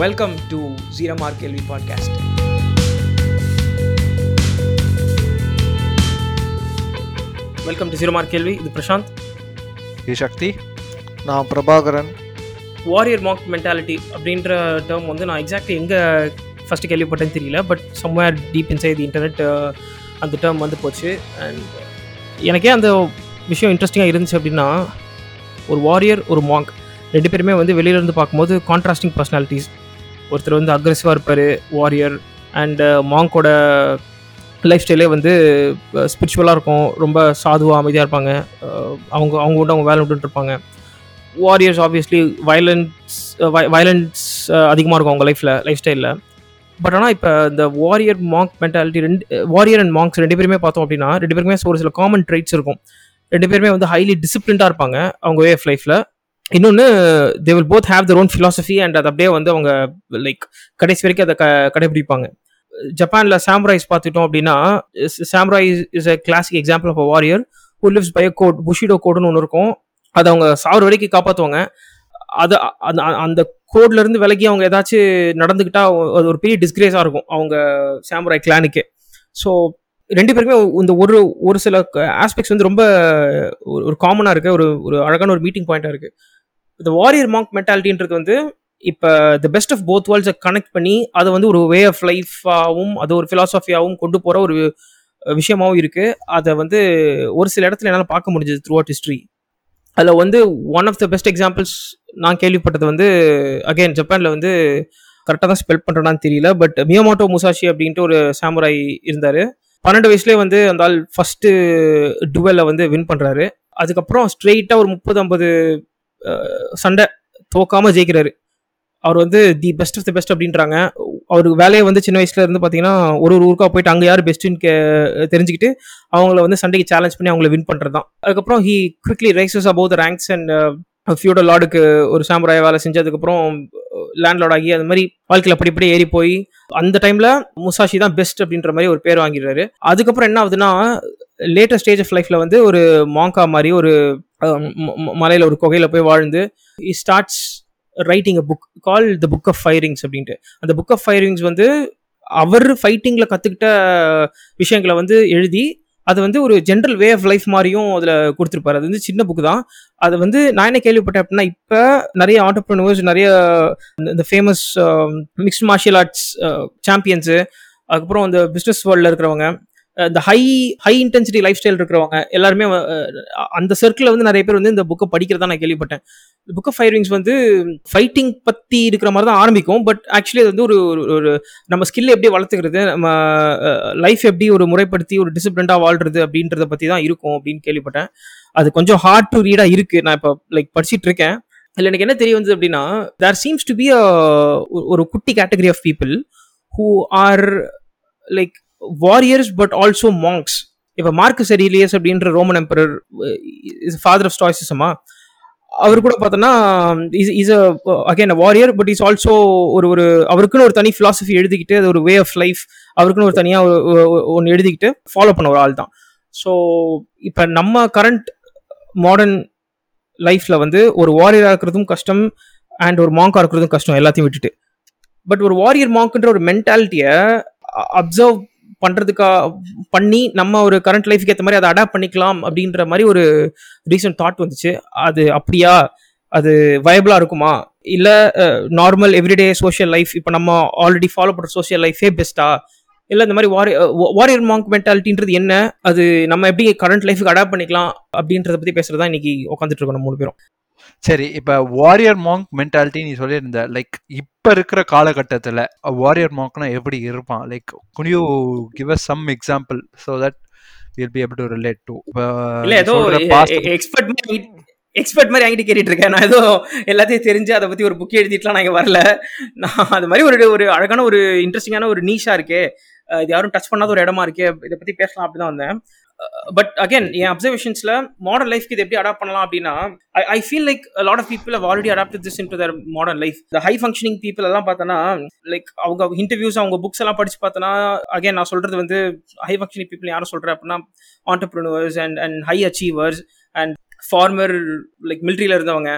Welcome to zero mark கேள்வி podcast welcome to zero mark கேள்வி இது பிரசாந்த் இது சக்தி நான் பிரபாகரன். வாரியர் மாக் மென்டாலிட்டி அப்படின்ற டேர்ம் வந்து நான் எக்ஸாக்ட்லி எங்கே ஃபஸ்ட்டு கேள்விப்பட்டேன்னு தெரியல but somewhere deep inside the internet அந்த டேர்ம் வந்து போச்சு. அண்ட் எனக்கே அந்த விஷயம் இன்ட்ரெஸ்டிங்காக இருந்துச்சு அப்படின்னா ஒரு வாரியர் ஒரு மாங்க் ரெண்டு பேருமே வந்து வெளியிலேருந்து பார்க்கும்போது கான்ட்ராஸ்டிங் பர்சனாலிட்டிஸ் ஒருத்தர் வந்து அக்ரெசிவாக இருப்பார் வாரியர் அண்டு மாங்கோட லைஃப் ஸ்டைலே வந்து uh, ஸ்பிரிச்சுவலாக இருக்கும். ரொம்ப சாதுவாக அமைதியாக இருப்பாங்க. Uh, அவங்க அவங்க விட்டு அவங்க வேலை விட்டுட்டு இருப்பாங்க. வாரியர்ஸ் ஆப்வியஸ்லி வயலன்ஸ் வயலன்ஸ் அதிகமாக இருக்கும் அவங்க லைஃப்பில் லைஃப் ஸ்டைலில் பட் ஆனால் இப்போ இந்த வாரியர் மாங்க் மென்டாலிட்டி ரெண்டு வாரியர் அண்ட் மாங்க்ஸ் ரெண்டு பேருமே பார்த்தோம் அப்படின்னா ரெண்டு பேருக்குமே ஒரு சில காமன் ட்ரைட்ஸ் இருக்கும். ரெண்டு பேருமே வந்து ஹைலி டிசிப்ளின்டாக இருப்பாங்க அவங்க வே ஆஃப் லைஃப்பில் இன்னொன்று they will both have their own philosophy and அது அப்படியே வந்து அவங்க லைக் கடைசி வரைக்கும் அதை க கடைபிடிப்பாங்க. ஜப்பானில் சாம்ராய்ஸ் பார்த்துட்டோம் அப்படின்னா samurai is a classic example of a warrior who lives by code Bushido கோடுன்னு ஒன்று இருக்கும். அதை அவங்க சாவர வரைக்கும் காப்பாற்றுவாங்க அது அந்த அந்த கோட்ல இருந்து விலகி அவங்க ஏதாச்சும் நடந்துக்கிட்டா அது ஒரு பெரிய டிஸ்கிரேஸாக இருக்கும் அவங்க சாம்ராய் கிளானுக்கு ஸோ ரெண்டு பேருக்குமே இந்த ஒரு ஒரு சில ஆஸ்பெக்ட்ஸ் வந்து ரொம்ப ஒரு- ஒரு காமனாக இருக்குது ஒரு ஒரு அழகான ஒரு மீட்டிங் பாயிண்ட்டாக இருக்குது இந்த வாரியர் மாங்க் மென்டாலிட்டின்றது வந்து இப்போ த பெஸ்ட் ஆஃப் போத் வேர்ல்ட்ஸை கனெக்ட் பண்ணி அதை வந்து ஒரு வே ஆஃப் லைஃபாகவும் அது ஒரு ஃபிலாசபியாகவும் கொண்டு போகிற ஒரு விஷயமாகவும் இருக்குது அதை வந்து ஒரு சில இடத்துல என்னால் பார்க்க முடிஞ்சது த்ரூ அவுட் ஹிஸ்ட்ரி அதில் வந்து one of the best examples நான் கேள்விப்பட்டது வந்து அகைன் ஜப்பானில் வந்து கரெக்டாக தான் ஸ்பெல் பண்ணுறேன்னு தெரியல பட் மியோமோட்டோ முசாஷி அப்படின்ட்டு ஒரு சாமுராய் இருந்தார். பன்னெண்டு வயசுலேயே வந்து அந்த ஆள் ஃபஸ்ட்டு டுவெல்ல வந்து வின் பண்ணுறாரு அதுக்கப்புறம் ஸ்ட்ரெயிட்டாக ஒரு முப்பது ஐம்பது சண்டை தோக்காம ஜெயிக்கிறாரு. அவர் வந்து the best of the best அப்படின்றாங்க. அவருக்கு வேலையை வந்து சின்ன வயசுல இருந்து பார்த்தீங்கன்னா ஒரு ஒரு ஊருக்காக போயிட்டு அங்கே யார் பெஸ்ட்டுன்னு கே தெரிஞ்சுக்கிட்டு அவங்கள வந்து சண்டைக்கு சேலஞ்ச் பண்ணி அவங்கள வின் பண்ணுறது தான் அதுக்கப்புறம் he quickly rises about the ranks and feudal லார்டுக்கு ஒரு சாம்பராய வேலை செஞ்சு அதுக்கப்புறம் லேண்ட் லார்ட் ஆகி அது மாதிரி வாழ்க்கையில் அப்படி இப்படி ஏறி போய் அந்த டைமில் முசாஷி தான் பெஸ்ட் அப்படின்ற மாதிரி ஒரு பேர் வாங்கிடுறாரு. அதுக்கப்புறம் என்ன ஆகுதுன்னா லேட்டஸ்ட் ஸ்டேஜ் ஆஃப் லைஃப்பில் வந்து ஒரு மாங்கா மாதிரி ஒரு மலையில் ஒரு குகையில் போய் வாழ்ந்து he starts writing a book call the book of five rings அப்படின்ட்டு. அந்த புக் ஆஃப் ஃபயரிங்ஸ் வந்து அவர் ஃபைட்டிங்கில் கற்றுக்கிட்ட விஷயங்களை வந்து எழுதி அது வந்து ஒரு ஜென்ரல் வே ஆஃப் லைஃப் மாதிரியும் அதில் கொடுத்துருப்பாரு. அது வந்து சின்ன புக்கு தான். அது வந்து நான் என்ன கேள்விப்பட்டேன் அப்படின்னா இப்போ நிறைய ஆண்டர்பிரினர்ஸ் நிறைய இந்த- இந்த famous mixed martial arts champions அதுக்கப்புறம் இந்த பிஸ்னஸ் வேர்ல்டில் இருக்கிறவங்க இந்த high high intensity life style இருக்கிறவங்க எல்லாருமே அந்த சர்க்கிளில் வந்து நிறைய பேர் வந்து இந்த புக்கை படிக்கிறதா நான் கேள்விப்பட்டேன். புக் ஆஃப் ஃபயரிங்ஸ் வந்து ஃபைட்டிங் பற்றி இருக்கிற மாதிரி தான் ஆரம்பிக்கும் பட் ஆக்சுவலி அது வந்து ஒரு ஒரு- ஒரு நம்ம ஸ்கில் எப்படி வளர்த்துக்கிறது நம்ம லைஃப் எப்படி ஒரு முறைப்படுத்தி ஒரு டிசிப்ளின்டாக வாழ்றது அப்படின்றத பற்றி தான் இருக்கும் அப்படின்னு கேள்விப்பட்டேன். அது கொஞ்சம் ஹார்ட் டு ரீடாக இருக்குது நான் இப்போ லைக் படிச்சுட்டு இருக்கேன். இல்லை எனக்கு என்ன தெரிய வந்தது அப்படின்னா தேர் சீம்ஸ் டு பி ஒரு குட்டி category of people who are like warriors but also monks இப்போ மார்க் செரிலியஸ் அப்படின்ற Roman emperor is father of ஸ்டாய்சிசமா அவர் கூட பார்த்தோன்னா is is a again warrior but is also ஒரு ஒரு அவருக்குன்னு ஒரு தனி ஃபிலாசபி எழுதிக்கிட்டு அது ஒரு வே ஆஃப் லைஃப் அவருக்குன்னு ஒரு தனியாக ஒன்று எழுதிக்கிட்டு ஃபாலோ பண்ண ஒரு ஆள் தான். ஸோ இப்போ நம்ம கரண்ட் மாடர்ன் லைஃப்பில் வந்து ஒரு வாரியராக இருக்கிறதும் கஷ்டம் அண்ட் ஒரு மாங்காக இருக்கிறதும் கஷ்டம் எல்லாத்தையும் விட்டுட்டு. பட் ஒரு வாரியர் மாங்க்ன்ற ஒரு மென்டாலிட்டியை அப்சர்வ் பண்ணுறதுக்கா பண்ணி நம்ம ஒரு கரண்ட் லைஃப்க்கு ஏற்ற மாதிரி அதை அடாப்ட் பண்ணிக்கலாம் அப்படின்ற மாதிரி ஒரு ரீசன்ட் தாட் வந்துச்சு. அது அப்படியா? அது வயபிளாக இருக்குமா? இல்லை நார்மல் எவ்ரிடே சோஷியல் லைஃப் இப்போ நம்ம ஆல்ரெடி ஃபாலோ பண்ணுற சோஷியல் லைஃபே பெஸ்ட்டா இல்லை இந்த மாதிரி வாரி வாரியர் மாங்க் மென்டாலிட்டின்றது என்ன? அது நம்ம எப்படி கரண்ட் லைஃபுக்கு அடாப்ட் பண்ணிக்கலாம் அப்படின்றத பற்றி பேசுகிறது தான் இன்னைக்கு உட்காந்துட்டு இருக்கோம் நம்ம மூணு பேரும். சரி இப்ப வாரியர் மாங்க் மென்டாலிட்டி நீ சொல்லியிருந்த லைக் இப்ப இருக்கிற காலகட்டத்துல வாரியர் மாங்க்னா எப்படி இருப்பான்? Like can you give us some example so that will be able to relate to இல்ல ஏதோ எக்ஸ்பர்ட் மாதிரி எக்ஸ்பர்ட் மாதிரி என்கிட்ட கேட்டுட்டு இருக்கேன் நான் ஏதோ எல்லாத்தையும் தெரிஞ்சு அதை பத்தி ஒரு புக் எழுதிட்டுலாம் நான் இங்க வரல. நான் அது மாதிரி ஒரு ஒரு அழகான ஒரு இன்ட்ரெஸ்டிங்கான ஒரு நீஷா இருக்கே. இது யாரும் டச் பண்ணாத ஒரு இடமா இருக்கே. இதை பத்தி பேசலாம் அப்படிதான் வந்தேன். பட் அகைன் என் அப்சர்வேஷன்ஸ்ல மாடர்ன் லைஃப்க்கு இது எப்படி அடாப்ட் பண்ணலாம் அப்படின்னா I feel like lot of people already adapted this into their modern life இந்த ஹை ஃபங்க்ஷனிங் பீப்புள் எல்லாம் பார்த்தோன்னா லைக் அவங்க இன்டர்வியூஸ் அவங்க புக்ஸ் எல்லாம் படிச்சு பார்த்தோன்னா அகைன் நான் சொல்றது வந்து ஹை ஃபங்க்ஷனிங் பீப்புள் யாரும் சொல்கிறேன் அப்படின்னா entrepreneurs and and high achievers and former like மிலிட்ரியில் இருந்தவங்க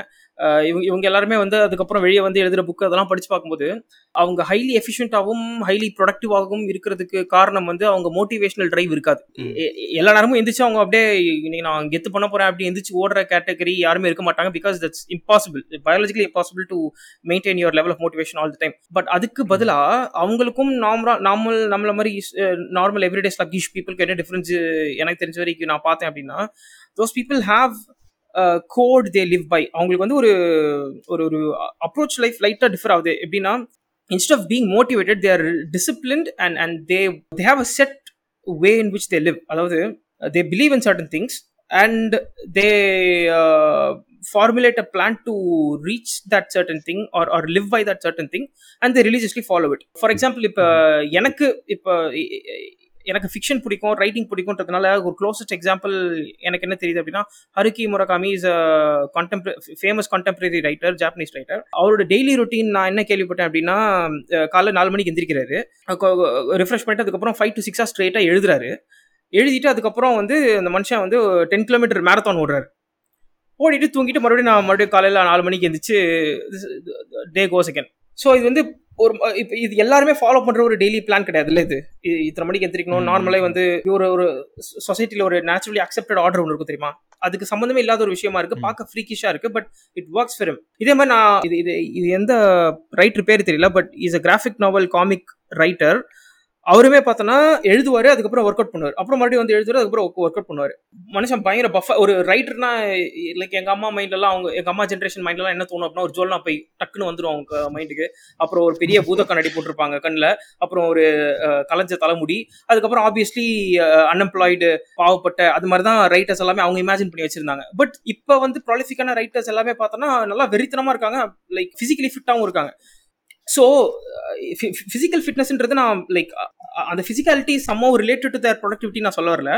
இவங்க இவங்க எல்லாருமே வந்து அதுக்கப்புறம் வெளியே வந்து எழுதுகிற புக்கு அதெல்லாம் படித்து பார்க்கும்போது அவங்க ஹைலி எஃபிஷியண்ட்டாகவும் ஹைலி ப்ரொடக்டிவாகவும் இருக்கிறதுக்கு காரணம் வந்து அவங்க மோட்டிவேஷனல் டிரைவ் இருக்காது. எல்லா நேரமும் எந்திரிச்சு அவங்க அப்படியே இன்னைக்கு நான் கெத்து பண்ண போறேன் அப்படி எந்திரிச்சு ஓடுற கேட்டகரி யாருமே இருக்க மாட்டாங்க because that's impossible biologically impossible to maintain your level of motivation all the time but அதுக்கு பதிலா அவங்களுக்கும் நார்மலா நார்மல் நம்மள மாதிரி நார்மல் எவ்ரிடே ஸ்லக்கிஷ் பீப்புளுக்கு என்ன டிஃபரன்ஸ் எனக்கு தெரிஞ்ச வரைக்கும் நான் பார்த்தேன் அப்படின்னா those people have code they live by அவங்களுக்கு வந்து ஒரு ஒரு ஒரு அப்ரோச் லைஃப் லைட்டாக டிஃபர் ஆகுது எப்படின்னா instead of being motivated they are disciplined and and they they have a set way in which they live அதாவது uh, they believe in certain things and they uh, formulate a plan to reach that certain thing or or live by that certain thing and they religiously follow it for example இப்போ எனக்கு இப்போ எனக்கு fiction பிடிக்கும் writing பிடிக்கும்ன்றதுனால ஒரு closest example எனக்கு என்ன தெரியுது அப்படின்னா Haruki Murakami is contemporary famous contemporary writer Japanese writer அவரோட டெய்லி ரொட்டீன் நான் என்ன கேள்விப்பட்டேன் அப்படின்னா காலைல நாலு மணிக்கு எந்திரிக்கிறாரு. ரிஃப்ரெஷ் பண்ணிட்டு அதுக்கப்புறம் ஃபைவ் டு சிக்ஸாக ஸ்ட்ரெயிட்டாக எழுதுறாரு. எழுதிட்டு அதுக்கப்புறம் வந்து அந்த மனுஷன் வந்து டென் கிலோமீட்டர் மேரத்தான் ஓடுறாரு. ஓடிட்டு தூங்கிட்டு மறுபடியும் நான் மறுபடியும் காலையில் நாலு மணிக்கு எந்திரிச்சு டே கோ செகண்ட் ஸோ இது வந்து ஒரு இப்போ இது எல்லாருமே ஃபாலோ பண்ணுற ஒரு டெய்லி பிளான் கிடையாதுல்ல இது? இ- இத்தனை மணிக்கு எந்திரிக்கணும். நார்மலாக வந்து ஒரு ஒரு சொசைட்டியில் ஒரு நேச்சுரலி அக்செப்டட் ஆர்டர் ஒன்று இருக்கும் தெரியுமா? அதுக்கு சம்மந்தமே இல்லாத ஒரு விஷயமா இருக்கு. பார்க்க ஃப்ரீக்கிஷா இருக்கு பட் இட் ஒர்க்ஸ் ஃபார் இதே மாதிரி நான் இது இது இது எந்த ரைட்டர் பேர் தெரியல but is a graphic novel comic writer அவருமே பார்த்தோன்னா எழுதுவார் அதுக்கப்புறம் ஒர்க் அவுட் பண்ணுவார். அப்புறம் மறுபடியும் வந்து எழுதுவார் அதுக்கப்புறம் ஒர்க் அவுட் பண்ணுவார். மனுஷன் பயங்கர பஃப ஒரு ரைட்டர்னா லைக் எங்கள் அம்மா மைண்ட்லலாம் அவங்க எங்கள் அம்மா ஜென்ரேஷன் மைண்ட்லாம் என்ன தோணும் அப்படின்னா ஒரு ஜோல்னா போய் டக்குன்னு வந்துடும் அவங்க மைண்டுக்கு அப்புறம் ஒரு பெரிய பூத கண்ணாடி போட்டிருப்பாங்க கண்ணில். அப்புறம் ஒரு கலைஞ்ச தலைமுடி. அதுக்கப்புறம் ஆப்வியஸ்லி அன்எம்ப்ளாய்டு பாவப்பட்ட அது மாதிரி தான் ரைட்டர்ஸ் எல்லாமே அவங்க இமேஜின் பண்ணி வச்சிருந்தாங்க. பட் இப்போ வந்து ப்ராலிஃபிக்கான ரைட்டர்ஸ் எல்லாமே பார்த்தோன்னா நல்லா வெறித்தனமாக இருக்காங்க. லைக் ஃபிசிக்கலி ஃபிட்டாகவும் இருக்காங்க. ஸோ ஃபிசிக்கல் ஃபிட்னஸ்ன்றது நான் லைக் அந்த physicality somehow related to their productivity நான் சொல்ல வரல.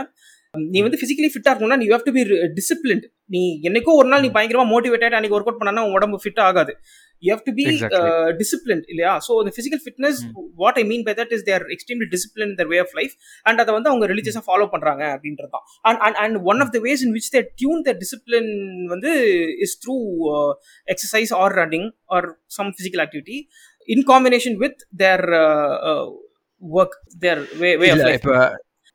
நீ வந்து ஃபிசிக்கலி ஃபிட்டாக இருக்கணும்னா நீ ஹேவ் டு பி டிசிப்ளின்ட் நீ என்னைக்கோ ஒரு நாள் நீ பயங்கரமா மோட்டிவேட்டட் அன்னைக்கு ஒர்க் அவுட் பண்ணனா உன் உடம்பு ஃபிட் ஆகாது. You have to be. Discipline இல்லையா? ஸோ இந்த physical fitness what I mean by that is their extremely discipline their way of life and அதை வந்து அவங்க ரிலீஜியஸாக ஃபாலோ பண்றாங்க அப்படின்றது தான். And and and one of the ways in which their tune their discipline வந்து is through exercise or running or some physical activity in combination with their work their way way இப்ப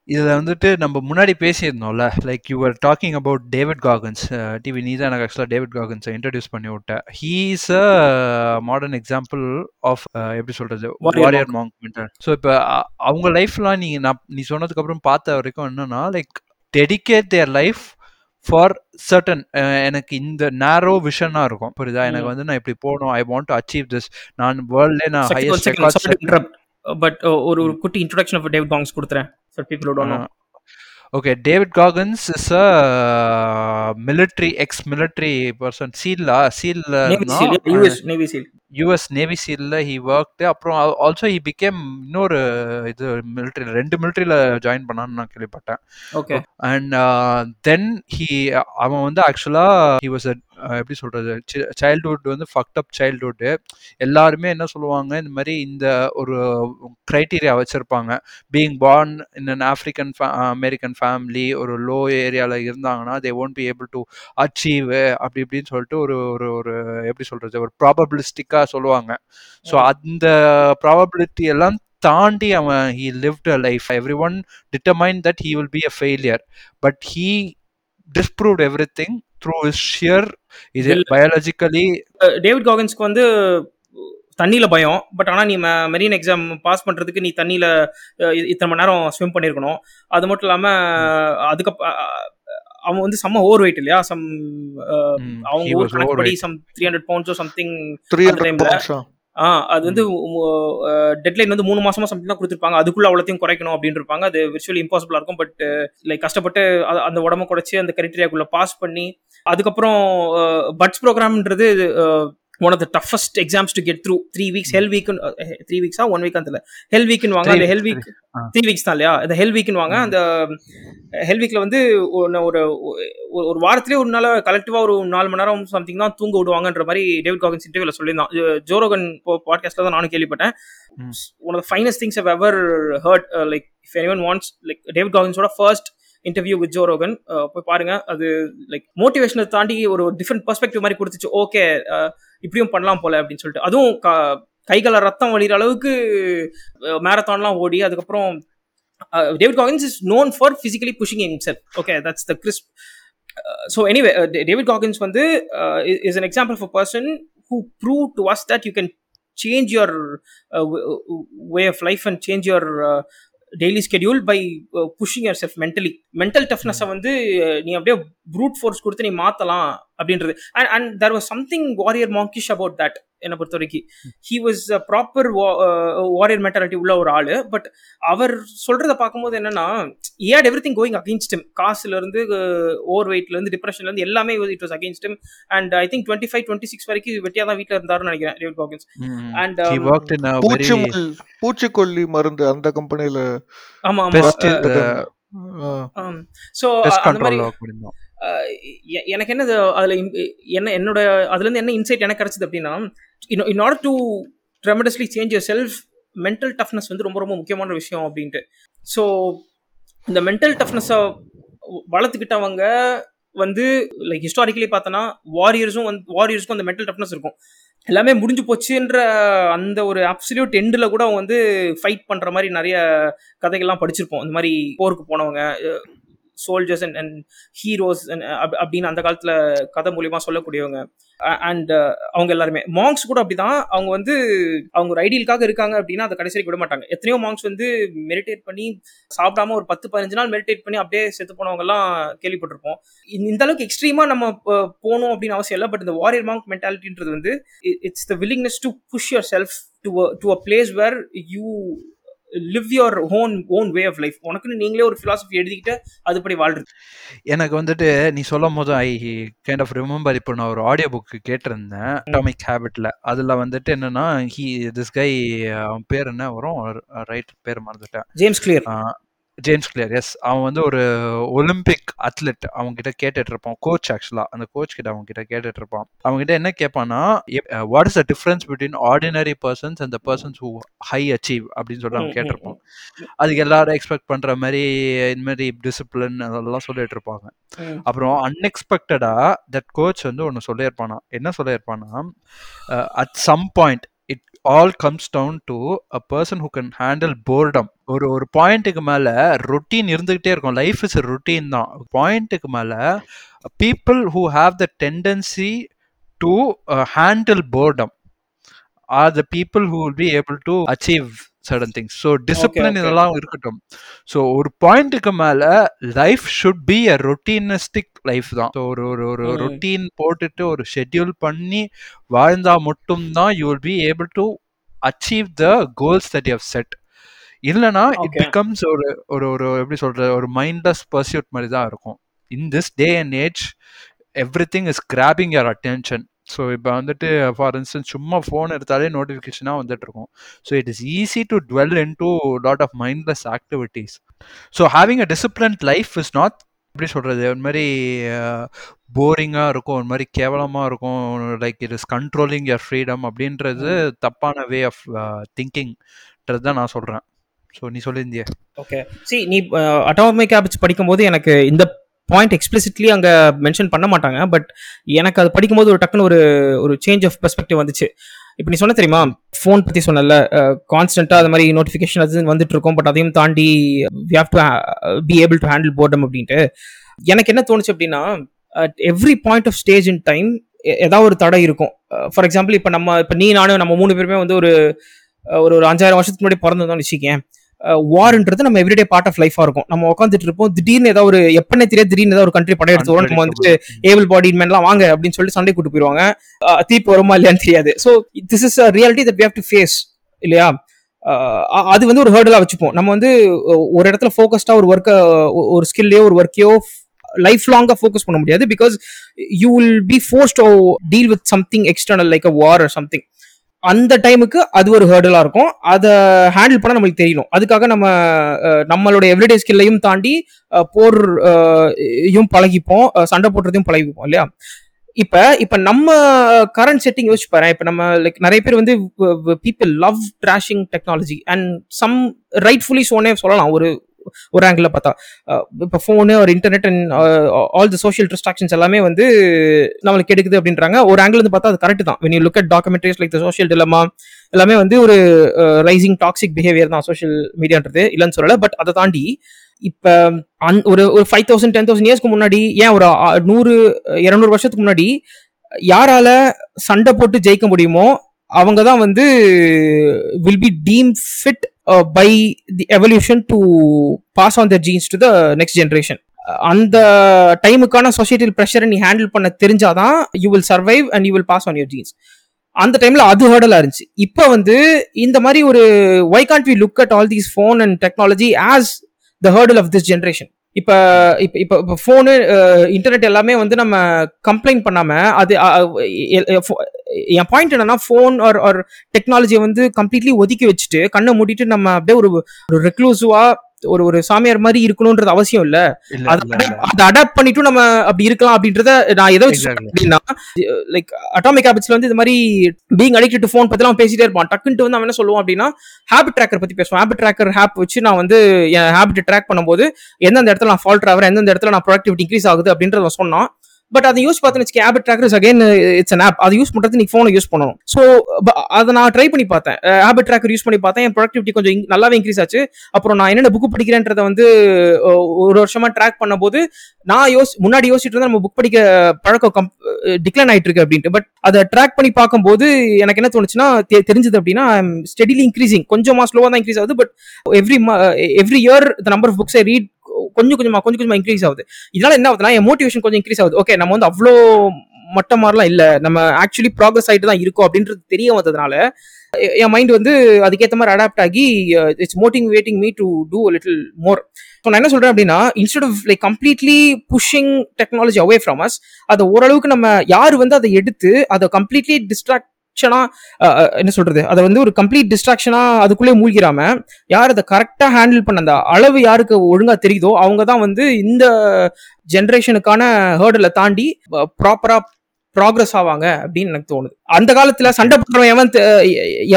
இதுல வந்துட்டு நம்ம முன்னாடி பேசியிருந்தோம்ல like you are talking about David Goggins TV நீ தான் எனக்கு ஆக்சுவலாக டேவிட் காகன்ஸை இன்ட்ரடியூஸ் பண்ணி விட்ட. He is a modern example of எப்படி Warrior warrior monk mental so இப்போ அவங்க லைஃப்லாம் நீ நான் நீ சொன்னதுக்கு அப்புறம் பார்த்த வரைக்கும் என்னன்னா like dedicate their life for certain எனக்கு இந்த நேரோ விஷனாக இருக்கும். புரியுதா? எனக்கு. வந்து நான் இப்படி போகணும். I want to achieve this நான் வேர்ல்ட்லேயே நான் ஹையஸ்ட் பட் ஒரு ஒரு குட்டி இன்ட்ரோடக்ஷன் ஆஃப் டேவிட் காங்ஸ் கொடுத்துறேன். For people don't know okay David Goggins is a military ex military person சீல்லா SEAL navy SEAL US navy சீல்ல he work அப்புறம் also he became இன்னொரு இது மிலிட்ரி ரெண்டு மிலிட்ரியில ஜாயின் பண்ணான்னு நான் கேள்விப்பட்டேன். ஓகே அண்ட் தென் ஹி அவன் வந்து ஆக்சுவலா ஹி வாஸ் எப்படி சொல்றது? சைல்ட்ஹுட் வந்து ஃபக்ட் அப் சைல்ட்ஹுட் எல்லாருமே என்ன சொல்லுவாங்க? இந்த மாதிரி இந்த ஒரு க்ரைட்டீரியா வச்சிருப்பாங்க. Being born in an African American family ஒரு லோ ஏரியாவில் இருந்தாங்கன்னா they won't be able to achieve அப்படி இப்படின்னு சொல்லிட்டு ஒரு ஒரு ஒரு எப்படி சொல்றது? ஒரு ப்ராபபிலிஸ்டிக்காக சொல்லுவாங்க. ஸோ அந்த ப்ராபபிலிட்டி எல்லாம் தாண்டி அவன் he lived a life every one determine that he will be a failure but he disproved every thing through is sheer இது பயாலஜிக்கலி டேவிட் காகன்ஸ்க்கு வந்து தண்ணியில பயம் பட் ஆனால் நீ மெரீன் எக்ஸாம் பாஸ் பண்றதுக்கு நீ தண்ணியில இத்தனை மணி நேரம் ஸ்விம் பண்ணியிருக்கணும் அது மட்டும் இல்லாம அதுக்கப் அ- அ- அவன் வந்து செம்ம ஓவர் வெயிட் இல்லையா சம் அவங்க சம் த்ரீ ஹண்ட்ரட் பவுண்ட்ஸோ சம்திங் ஆ அது வந்து டெட்லைன் வந்து மூணு மாசமா சம்திங் தான் கொடுத்துருப்பாங்க. அதுக்குள்ள அவ்வளோத்தையும் குறைக்கணும் அப்படின்னு இருப்பாங்க அது விர்ச்சுவலி இம்பாசிபிளா இருக்கும். பட் லைக் கஷ்டப்பட்டு அந்த உடம்ப குறைச்சி அந்த கிரைட்டீரியாக்குள்ள பாஸ் பண்ணி அதுக்கப்புறம் puts ப்ரோக்ராம்ன்றது one of the toughest exams to get through three weeks hell week three வீக்ஸா one week அந்த ஹெல் வீக்னு வாங்க அந்த ஹெல் வீக். த்ரீ வீக்ஸ் தான் இல்லையா? அந்த ஹெல் வீக்னு வாங்க அந்த ஹெல் வீக்ல வந்து ஒரு ஒரு- ஒரு வாரத்திலே ஒரு நாள் கலெக்டிவா ஒரு நாலு மணி நேரம் சம்திங் தான் தூங்க விடுவாங்கன்ற மாதிரி டேவிட் காகன்ஸ் இன்டர்வியூல சொல்லியிருந்தான். ஜோரோகன் பாட்காஸ்ட்ல தான் நானும் கேள்விப்பட்டேன். One of finest things have ever heard like if any one wants like David காகன்ஸோட first interview with Joe Rogan போய் பாருங்க. அது லைக் மோட்டிவேஷனை தாண்டி ஒரு டிஃப்ரெண்ட் பெர்ஸ்பெக்டிவ் மாதிரி கொடுத்துச்சு. ஓகே uh, இப்படியும் பண்ணலாம் போல அப்படின்னு சொல்லிட்டு. அதுவும் க- ரத்தம் வழிகிற அளவுக்கு uh, மேரத்தான்லாம் ஓடி அதுக்கப்புறம் David Goggins is known for physically pushing himself. Okay that's the crisp so anyway David Goggins வந்து is an example for person who prove to was that you can change your way of life and change your daily schedule by uh, pushing yourself mentally. Mental டஃப்னஸை வந்து நீ அப்படியே brute force கொடுத்து நீ மாற்றலாம் அப்படின்றது. And and there was something warrior monkish about that என்னை பொறுத்த வரைக்கும் he was proper warrior mentality உள்ள ஒரு ஆளு. பட் அவர் சொல்றத பார்க்கும்போது என்னன்னா at every thing going against him. காசுல இருந்து ஓவர் வெயிட்ல இருந்து டிப்ரெஷன்ல இருந்து எல்லாமே it was against him. And I think twenty five twenty six வரைக்கும் வெட்டியா தான் வீட்டில் இருந்தாருன்னு நினைக்கிறேன் David Goggins And, he um, worked in a very பூச்சி பூச்சிக்கொல்லி மருந்து அந்த கம்பெனில ஆமா ஆமா. Best uh, ஸோ அந்த மாதிரி எனக்கு என்னது அதுல என்ன என்னோட அதுல இருந்து என்ன இன்சைட் எனக்கு கிடைச்சது அப்படின்னா in order to tremendously change your self mental toughness வந்து ரொம்ப ரொம்ப முக்கியமான விஷயம் அப்படின்ட்டு. ஸோ இந்த மென்டல் டஃப்னஸை வளர்த்துக்கிட்டவங்க வந்து லைக் ஹிஸ்டாரிக்கலி பார்த்தோன்னா வாரியர்ஸும் வந்து வாரியர்ஸ்க்கும் அந்த மென்டல் டஃப்னஸ் இருக்கும். எல்லாமே முடிஞ்சு போச்சுன்ற அந்த ஒரு அப்சல்யூட் எண்டில் கூட அவங்க வந்து ஃபைட் பண்ணுற மாதிரி நிறைய கதைகள்லாம் படிச்சிருப்போம். இந்த மாதிரி போருக்கு போனவங்க சோல்ஜர்ஸ் அண்ட் அண்ட் ஹீரோஸ் அப்படின்னு அந்த காலத்தில் கதை மூலியமாக சொல்லக்கூடியவங்க. அண்ட் uh, அவங்க எல்லாருமே. மாங்ஸ் கூட அப்படிதான். அவங்க வந்து அவங்க ஒரு ஐடியலுக்காக இருக்காங்க அப்படின்னா அதை கடைசி விட மாட்டாங்க. எத்தனையோ மாங்ஸ் வந்து மெடிடேட் பண்ணி சாப்பிடாம ஒரு பத்து பதினஞ்சு நாள் மெடிடேட் பண்ணி அப்படியே செத்து போனவங்கலாம் கேள்விப்பட்டிருப்போம். இந்த- அளவுக்கு எக்ஸ்ட்ரீமா நம்ம போகணும் அப்படின்னு அவசியம் இல்லை. பட் இந்த வாரியர் மாங்க் மென்டாலிட்டின்றது வந்து it's the willingness to push your self to to a place where you live your own own way of life உனக்குன்னு நீங்களே ஒரு philosophy எழுதிக்கிட்டு அதுபடி வாழ்றது. எனக்கு வந்துட்டு நீ சொல்லும் போது ஐ கைண்ட் ஆஃப் ரிமெம்பர் இப்போ நான் ஒரு ஆடியோ புக் கேட்டிருந்தேன் அட்டாமிக் ஹேபிட்ல அதுல வந்துட்டு என்னன்னா ஹி திஸ் கை அவன் பேர் என்ன வரும்? ரைட் பேர் மறந்துட்டேன். James Clear James Clear yes அவன் வந்து ஒரு ஒலிம்பிக் அத்லெட் அவங்க கிட்ட கேட்டுட்டு இருப்பான் கோச் ஆக்சுவலா அந்த கோச் கிட்ட அவங்க கிட்ட கேட்டுட்டு இருப்பான் அவங்க கிட்ட என்ன கேட்பான்னா what is the difference between ordinary persons and the persons who high achieve அப்படின்னு சொல்லிட்டு அவன் கேட்டிருப்பான். அதுக்கு எல்லாரும் எக்ஸ்பெக்ட் பண்ற மாதிரி இந்த மாதிரி டிசிப்ளின் அதெல்லாம் சொல்லிட்டு இருப்பாங்க அப்புறம் அன்எக்ஸ்பெக்டடா தட் கோச் வந்து ஒன்று சொல்லியிருப்பானா? என்ன சொல்லியிருப்பானா? At some point it all comes down to a person who can handle boredom ஒரு ஒரு பாயிண்ட்டுக்கு மேல ரொட்டீன் இருந்துகிட்டே இருக்கும். லைஃப் இஸ் ரொட்டீன் தான். பாயிண்ட்டுக்கு மேல people who have the tendency to handle boredom are the people who will be able to achieve sudden things so discipline okay. இதெல்லாம் இருக்கட்டும். ஸோ ஒரு பாயிண்ட்டுக்கு மேல life should be a routinistic life தான். ஒரு ஒரு ஒரு. ரொட்டீன் போட்டுட்டு ஒரு ஷெட்யூல் பண்ணி வாழ்ந்தா மட்டும்தான் you will be able to achieve the goals that you set இல்லைனா இட். பிகம்ஸ் ஒரு ஒரு ஒரு எப்படி சொல்றது ஒரு மைண்ட்லெஸ் பர்சியூட் மாதிரி தான் இருக்கும். In this day and age every thing is grabbing your attention so இப்போ வந்துட்டு ஃபார் இன்ஸ்டன்ஸ் சும்மா ஃபோன் எடுத்தாலே நோட்டிஃபிகேஷனாக வந்துட்டு இருக்கும். So it is easy to dwell in to lot of mindless activities so having a disciplined life is not எப்படி சொல்கிறது ஒரு மாதிரி போரிங்காக இருக்கும். ஒரு மாதிரி கேவலமாக இருக்கும். Like it is controlling your freedom அப்படின்றது தப்பான வே ஆஃப் திங்கிங்ன்றது தான் நான் சொல்கிறேன் ஸோ நீ சொல்லியிருந்திய ஓகே சி நீ அட்டாமிக் ஹேபிட்ஸ் படிக்கும்போது எனக்கு இந்த பாயிண்ட் எக்ஸ்பிளிசிட்லி அங்கே மென்ஷன் பண்ண மாட்டாங்க. பட் எனக்கு அது படிக்கும்போது ஒரு டக்குன்னு ஒரு ஒரு சேஞ்ச் ஆஃப் பெர்ஸ்பெக்டிவ் வந்துச்சு. இப்போ நீ சொன்ன தெரியுமா? ஃபோன் பற்றி சொன்னல கான்ஸ்டண்ட்டாக அது மாதிரி நோட்டிஃபிகேஷன் அது வந்துட்டு இருக்கும் பட் அதையும் தாண்டி we have to be able to handle boredom அப்படின்ட்டு. எனக்கு என்ன தோணுச்சு அப்படின்னா at every point of stage in time ஏதாவது ஒரு தடை இருக்கும். ஃபார் எக்ஸாம்பிள் இப்போ நம்ம இப்போ நீ நானும் நம்ம மூணு பேருமே வந்து ஒரு ஒரு ஒரு அஞ்சாயிரம் வருஷத்துக்கு முன்னாடி பிறந்திருந்தோம்னு வச்சுக்கேன் வார்ன்றது நம்ம எவ்ரிடே பார்ட் ஆஃப் லைஃபா இருக்கும். நம்ம உட்காந்துட்டு இருப்போம் திடீர்னு ஏதாவது ஒரு எப்பனே தெரியாது திடீர்னு ஏதாவது ஒரு கண்ட்ரி படையெடுத்து வரும் நம்ம வந்துட்டு ஏபிள் பாடி மேன்லாம் வாங்க அப்படின்னு சொல்லிட்டு சண்டை கூட்டு போயிருவாங்க. தீப்பு வருமா இல்லையான்னு தெரியாது. So this is a reality that we to face இல்லையா? அது வந்து ஒரு ஹேர்டலா வச்சுப்போம். நம்ம வந்து ஒரு இடத்துல ஃபோக்கஸ்டா ஒரு ஒர்க்கை ஒரு ஸ்கில்லையோ ஒரு ஒர்க்கையோ லைஃப் லாங்கா ஃபோக்கஸ் பண்ண முடியாது because you will be force to deal with something external like a war something அந்த டைமுக்கு அது ஒரு ஹேர்டலாக இருக்கும். அதை ஹேண்டில் பண்ண நம்மளுக்கு தெரியணும். அதுக்காக நம்ம நம்மளுடைய நம்மளோட எவ்ரிடே ஸ்கில்லையும் தாண்டி போர் யும் பழகிப்போம். சண்டை போடுறதையும் பழகிப்போம் இல்லையா? இப்போ இப்போ நம்ம கரண்ட் செட்டிங் யோசிச்சு பாரு இப்போ நம்ம லைக் நிறைய பேர் வந்து people love trashing technology and some rightfully Sone சொல்லலாம். ஒரு ஒரு ஆங்கிள் பார்த்தா. இப்போ ஃபோனு ஒரு internet and all the social distractions எல்லாமே வந்து நம்மளுக்கு கெடுக்குது அப்படின்றாங்க. ஒரு ஆங்கிள் வந்து பார்த்தா அது கரெக்ட் தான். When you look at documentaries like the social dilemma எல்லாமே வந்து ஒரு ரைசிங் டாக்ஸிக் பிஹேவியர் தான் சோஷியல் மீடியான்றது இல்லைன்னு சொல்லலை. பட் அதை தாண்டி இப்போ அந் ஒரு ஒரு ஃபைவ் தௌசண்ட் டென் தௌசண்ட் இயர்ஸ்க்கு முன்னாடி ஏன் ஒரு நூறு இரநூறு வருஷத்துக்கு முன்னாடி யாரால சண்டை போட்டு ஜெயிக்க முடியுமோ அவங்க தான் வந்து will be deem fit by the evolution to pass on the genes to the next generation அந்த டைமுக்கான சொசைட்டியில் ப்ரெஷரை நீ ஹேண்டில் பண்ண தெரிஞ்சாதான் you will survive and you will pass on your genes அந்த டைம்ல அது ஹர்டலா இருந்துச்சு. இப்போ வந்து இந்த மாதிரி ஒரு why can't we look at all these phone and technology as the hurdle of this generation இப்போ இப்போ இப்போ இப்போ ஃபோனு இன்டர்நெட் எல்லாமே வந்து நம்ம கம்ப்ளைண்ட் பண்ணாமல் அது என் பாயிண்ட் என்னன்னா ஃபோன் ஆர் ஆர் டெக்னாலஜியை வந்து கம்ப்ளீட்லி ஒதுக்கி வச்சுட்டு கண்ணை மூடிட்டு நம்ம அப்படியே ஒரு ஒரு ரெக்ளூசிவா ஒரு ஒரு சாமியார் மாதிரி இருக்கணும்ன்றது அவசியம் இல்ல. அதை அடாப்ட் பண்ணிட்டு நம்ம அப்படி இருக்கலாம் அப்படின்றத நான் எதை வச்சு. அப்படின்னா லைக் அட்டாமிக் ஹேபிட்ஸ்ல வந்து இந்த மாதிரி பீங் அடிக்டட் டு ஃபோன் பத்தி அவன் பேசிட்டே இருப்பான். டக்குன்ட்டு வந்து அவன் என்ன சொல்லுவான் அப்படின்னா ஹேபிட் ட்ராக்கர் பத்தி பேசுவான். ஹேபிட் ட்ராக்கர் ஹேப் வச்சு நான் வந்து என் ஹேபிட் ட்ராக் பண்ணும்போது எந்தெந்த இடத்துல நான் ஃபால்ட் ஆகிறேன் எந்தெந்த இடத்துல நான் ப்ரொடக்டிவிட்டி இன்க்ரீஸ் ஆகுது அப்படின்றத சொன்னான். பட் அதை யூஸ் பார்த்தேன்னு வச்சுக்க habit tracker again it's an app அதை யூஸ் பண்ணுறது நீ ஃபோனை யூஸ் பண்ணணும். ஸோ அதை நான் ட்ரை பண்ணி பார்த்தேன். ஹேபிட் ட்ராக்கர் யூஸ் பண்ணி பார்த்தேன். என் ப்ரொடக்டிவிட்டி கொஞ்சம் நல்லாவே இன்க்ரீஸ் ஆச்சு. அப்புறம் நான் என்னென்ன புக் படிக்கிறேன்றதை வந்து ஒரு வருஷமா ட்ராக் பண்ணும்போது நான் யோசி முன்னாடி யோசிச்சுட்டு இருந்தா நம்ம புக் படிக்க பழக்கம் டிக்ளைன் ஆயிட்டு இருக்கு அப்படின்ட்டு. பட் அதை ட்ராக் பண்ணி பார்க்கும்போது எனக்கு என்ன தோணுச்சுன்னா தெ- தெரிஞ்சது அப்படின்னா ஸ்டெடிலி இன்க்ரீசிங் கொஞ்சமா ஸ்லோவாக தான் இன்க்ரீஸ் ஆகுது but every every year the number of books I read கொஞ்சம் கொஞ்சமா கொஞ்சம் கொஞ்சமா இன்க்ரீஸ் ஆகுது. இதனால என்ன ஆகுதுன்னா என் மோட்டிவேஷன் கொஞ்சம் இன்க்ரீஸ் ஆகுது. ஓகே நம்ம வந்து அவ்வளோ மட்ட மாதிரிலாம் இல்லை. நம்ம ஆக்சுவலி ப்ராக்ரஸ் ஆகிட்டு தான் இருக்கோம் அப்படின்றது தெரிய வந்ததுனால என் மைண்ட் வந்து அதுக்கேற்ற மாதிரி அடாப்ட் ஆகி it's motivating me to do little more so நான் என்ன சொல்கிறேன் அப்படின்னா instead of like completely pushing technology away from us அதை ஓரளவுக்கு நம்ம யார் வந்து அதை எடுத்து அதை கம்ப்ளீட்லி டிஸ்ட்ராக்ட் டிஸ்ட்ராக்ஷனா என்ன சொல்றது? அதை வந்து ஒரு கம்ப்ளீட் டிஸ்ட்ராக்ஷனா அதுக்குள்ளே மூழ்கிறாம யார் அதை கரெக்டா ஹேண்டில் பண்ண அந்த அளவு யாருக்கு ஒழுங்கா தெரியுதோ அவங்க தான் வந்து இந்த ஜென்ரேஷனுக்கான ஹேர்டில் தாண்டி ப்ராப்பரா ப்ராக்ரஸ் ஆவாங்க அப்படின்னு எனக்கு தோணுது. அந்த காலத்துல சண்டை போடுறவன் எவன்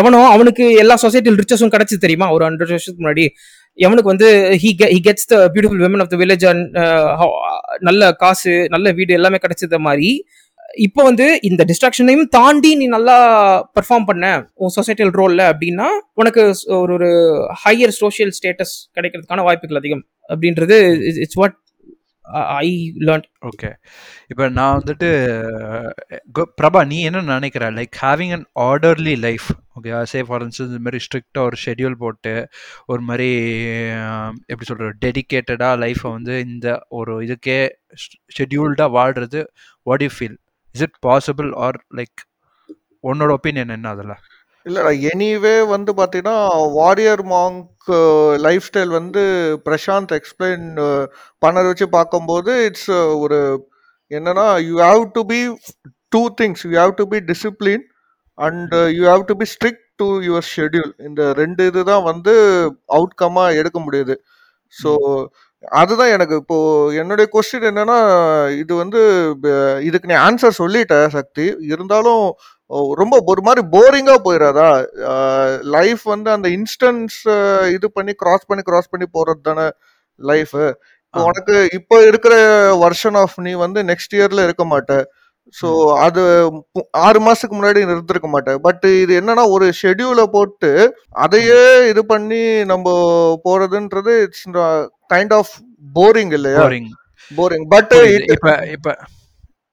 எவனோ அவனுக்கு எல்லா சொசைட்டியில் ரிச்சஸும் கிடைச்சது தெரியுமா? ஒரு ஹண்ட்ரட் வருஷத்துக்கு முன்னாடி எவனுக்கு வந்து he he gets the beautiful women of the village and நல்ல காசு நல்ல வீடு எல்லாமே கிடைச்சத மாதிரி இப்போ வந்து இந்த டிஸ்ட்ராக்ஷனையும் தாண்டி நீ நல்லா பெர்ஃபார்ம் பண்ண உன் சொசைட்டியல் ரோலில் அப்படின்னா உனக்கு ஒரு ஒரு ஹையர் சோஷியல் ஸ்டேட்டஸ் கிடைக்கிறதுக்கான வாய்ப்புகள் அதிகம். அப்படின்றது it's what I learn okay இப்போ நான் வந்துட்டு கு- பிரபா நீ என்ன நினைக்கிற? Like having an orderly life okay say for instance இந்த மாதிரி ஸ்ட்ரிக்டாக ஒரு ஷெட்யூல் போட்டு ஒரு மாதிரி எப்படி சொல்கிறது டெடிக்கேட்டடாக லைஃப்பை வந்து இந்த ஒரு இதுக்கே ஷெட்யூல்டாக வாழ்கிறது what you feel is it possible or like உன்னோட ஒப்பீனியன் என்ன அதில்? இல்லடா எனிவே வந்து பார்த்தீங்கன்னா வாரியர் மாங்க் லைஃப் ஸ்டைல் வந்து பிரசாந்த் எக்ஸ்பிளைன் uh, பண்ணதை வச்சு பார்க்கும்போது இட்ஸ் uh, ஒரு என்னன்னா you have to be two things you have to be discipline and you have to be strict to your schedule இந்த ரெண்டு இதுதான் வந்து அவுட்கமாக எடுக்க முடியுது. ஸோ அதுதான் எனக்கு இப்போ என்னுடைய கொஸ்டின் என்னன்னா இது வந்து இதுக்கு நீ ஆன்சர் சொல்லிட்ட சக்தி. இருந்தாலும் ரொம்ப ஒரு மாதிரி போரிங்கா போயிடாதா லைஃப் வந்து அந்த இன்ஸ்டன்ஸ் இது பண்ணி கிராஸ் பண்ணி கிராஸ் பண்ணி போறது தானே லைஃப் இப்போ. உனக்கு இப்போ இருக்கிற வருஷன் ஆஃப் நீ வந்து நெக்ஸ்ட் இயர்ல இருக்க மாட்ட. ஸோ அது ஆறு மாசத்துக்கு முன்னாடி நீ இருந்திருக்க மாட்ட. பட் இது என்னன்னா ஒரு ஷெட்யூலை போட்டு அதையே இது பண்ணி நம்ம போறதுன்றது இட்ஸ் கைண்ட் ஆஃப் போரிங் இல்லையா? Boring boring but. இப்ப இப்ப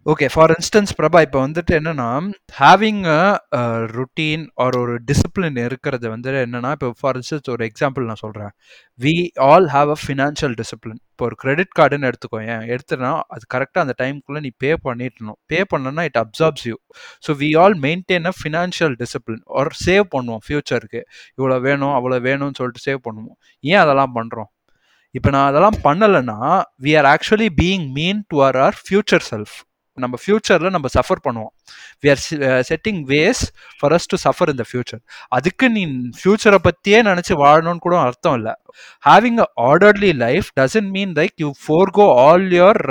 ஓகே ஃபார் இன்ஸ்டன்ஸ் பிரபா இப்போ வந்துட்டு என்னன்னா ஹேவிங் அ ருட்டீன் ஆர் ஒரு டிசிப்ளின் இருக்கிறது வந்து என்னன்னா இப்போ ஃபார் இன்ஸ்டன்ஸ் ஒரு எக்ஸாம்பிள் நான் சொல்றேன். We all have a financial discipline இப்போ ஒரு கிரெடிட் கார்டுன்னு எடுத்துக்கோ ஏன்? எடுத்துனா அது கரெக்டாக அந்த டைம்குள்ளே நீ பே பண்ணிடணும். பே பண்ணனா it absorbs you so we all maintain a financial discipline ஒரு சேவ் பண்ணுவோம் ஃபியூச்சருக்கு இவ்வளோ வேணும் அவ்வளோ வேணும்னு சொல்லிட்டு சேவ் பண்ணுவோம். ஏன் அதெல்லாம் பண்ணுறோம் இப்போ நான் அதெல்லாம் பண்ணலைன்னா we are actually being mean to our our future self நம்ம ஃபியூச்சரில் நம்ம சஃபர் பண்ணுவோம். We are setting ways for us to suffer இந்த ஃபியூச்சர் அதுக்கு நீ ஃபியூச்சரை பற்றியே நினச்சி வாழணும்னு கூட அர்த்தம் இல்லை. Having a orderly life doesn't mean like you forgo all your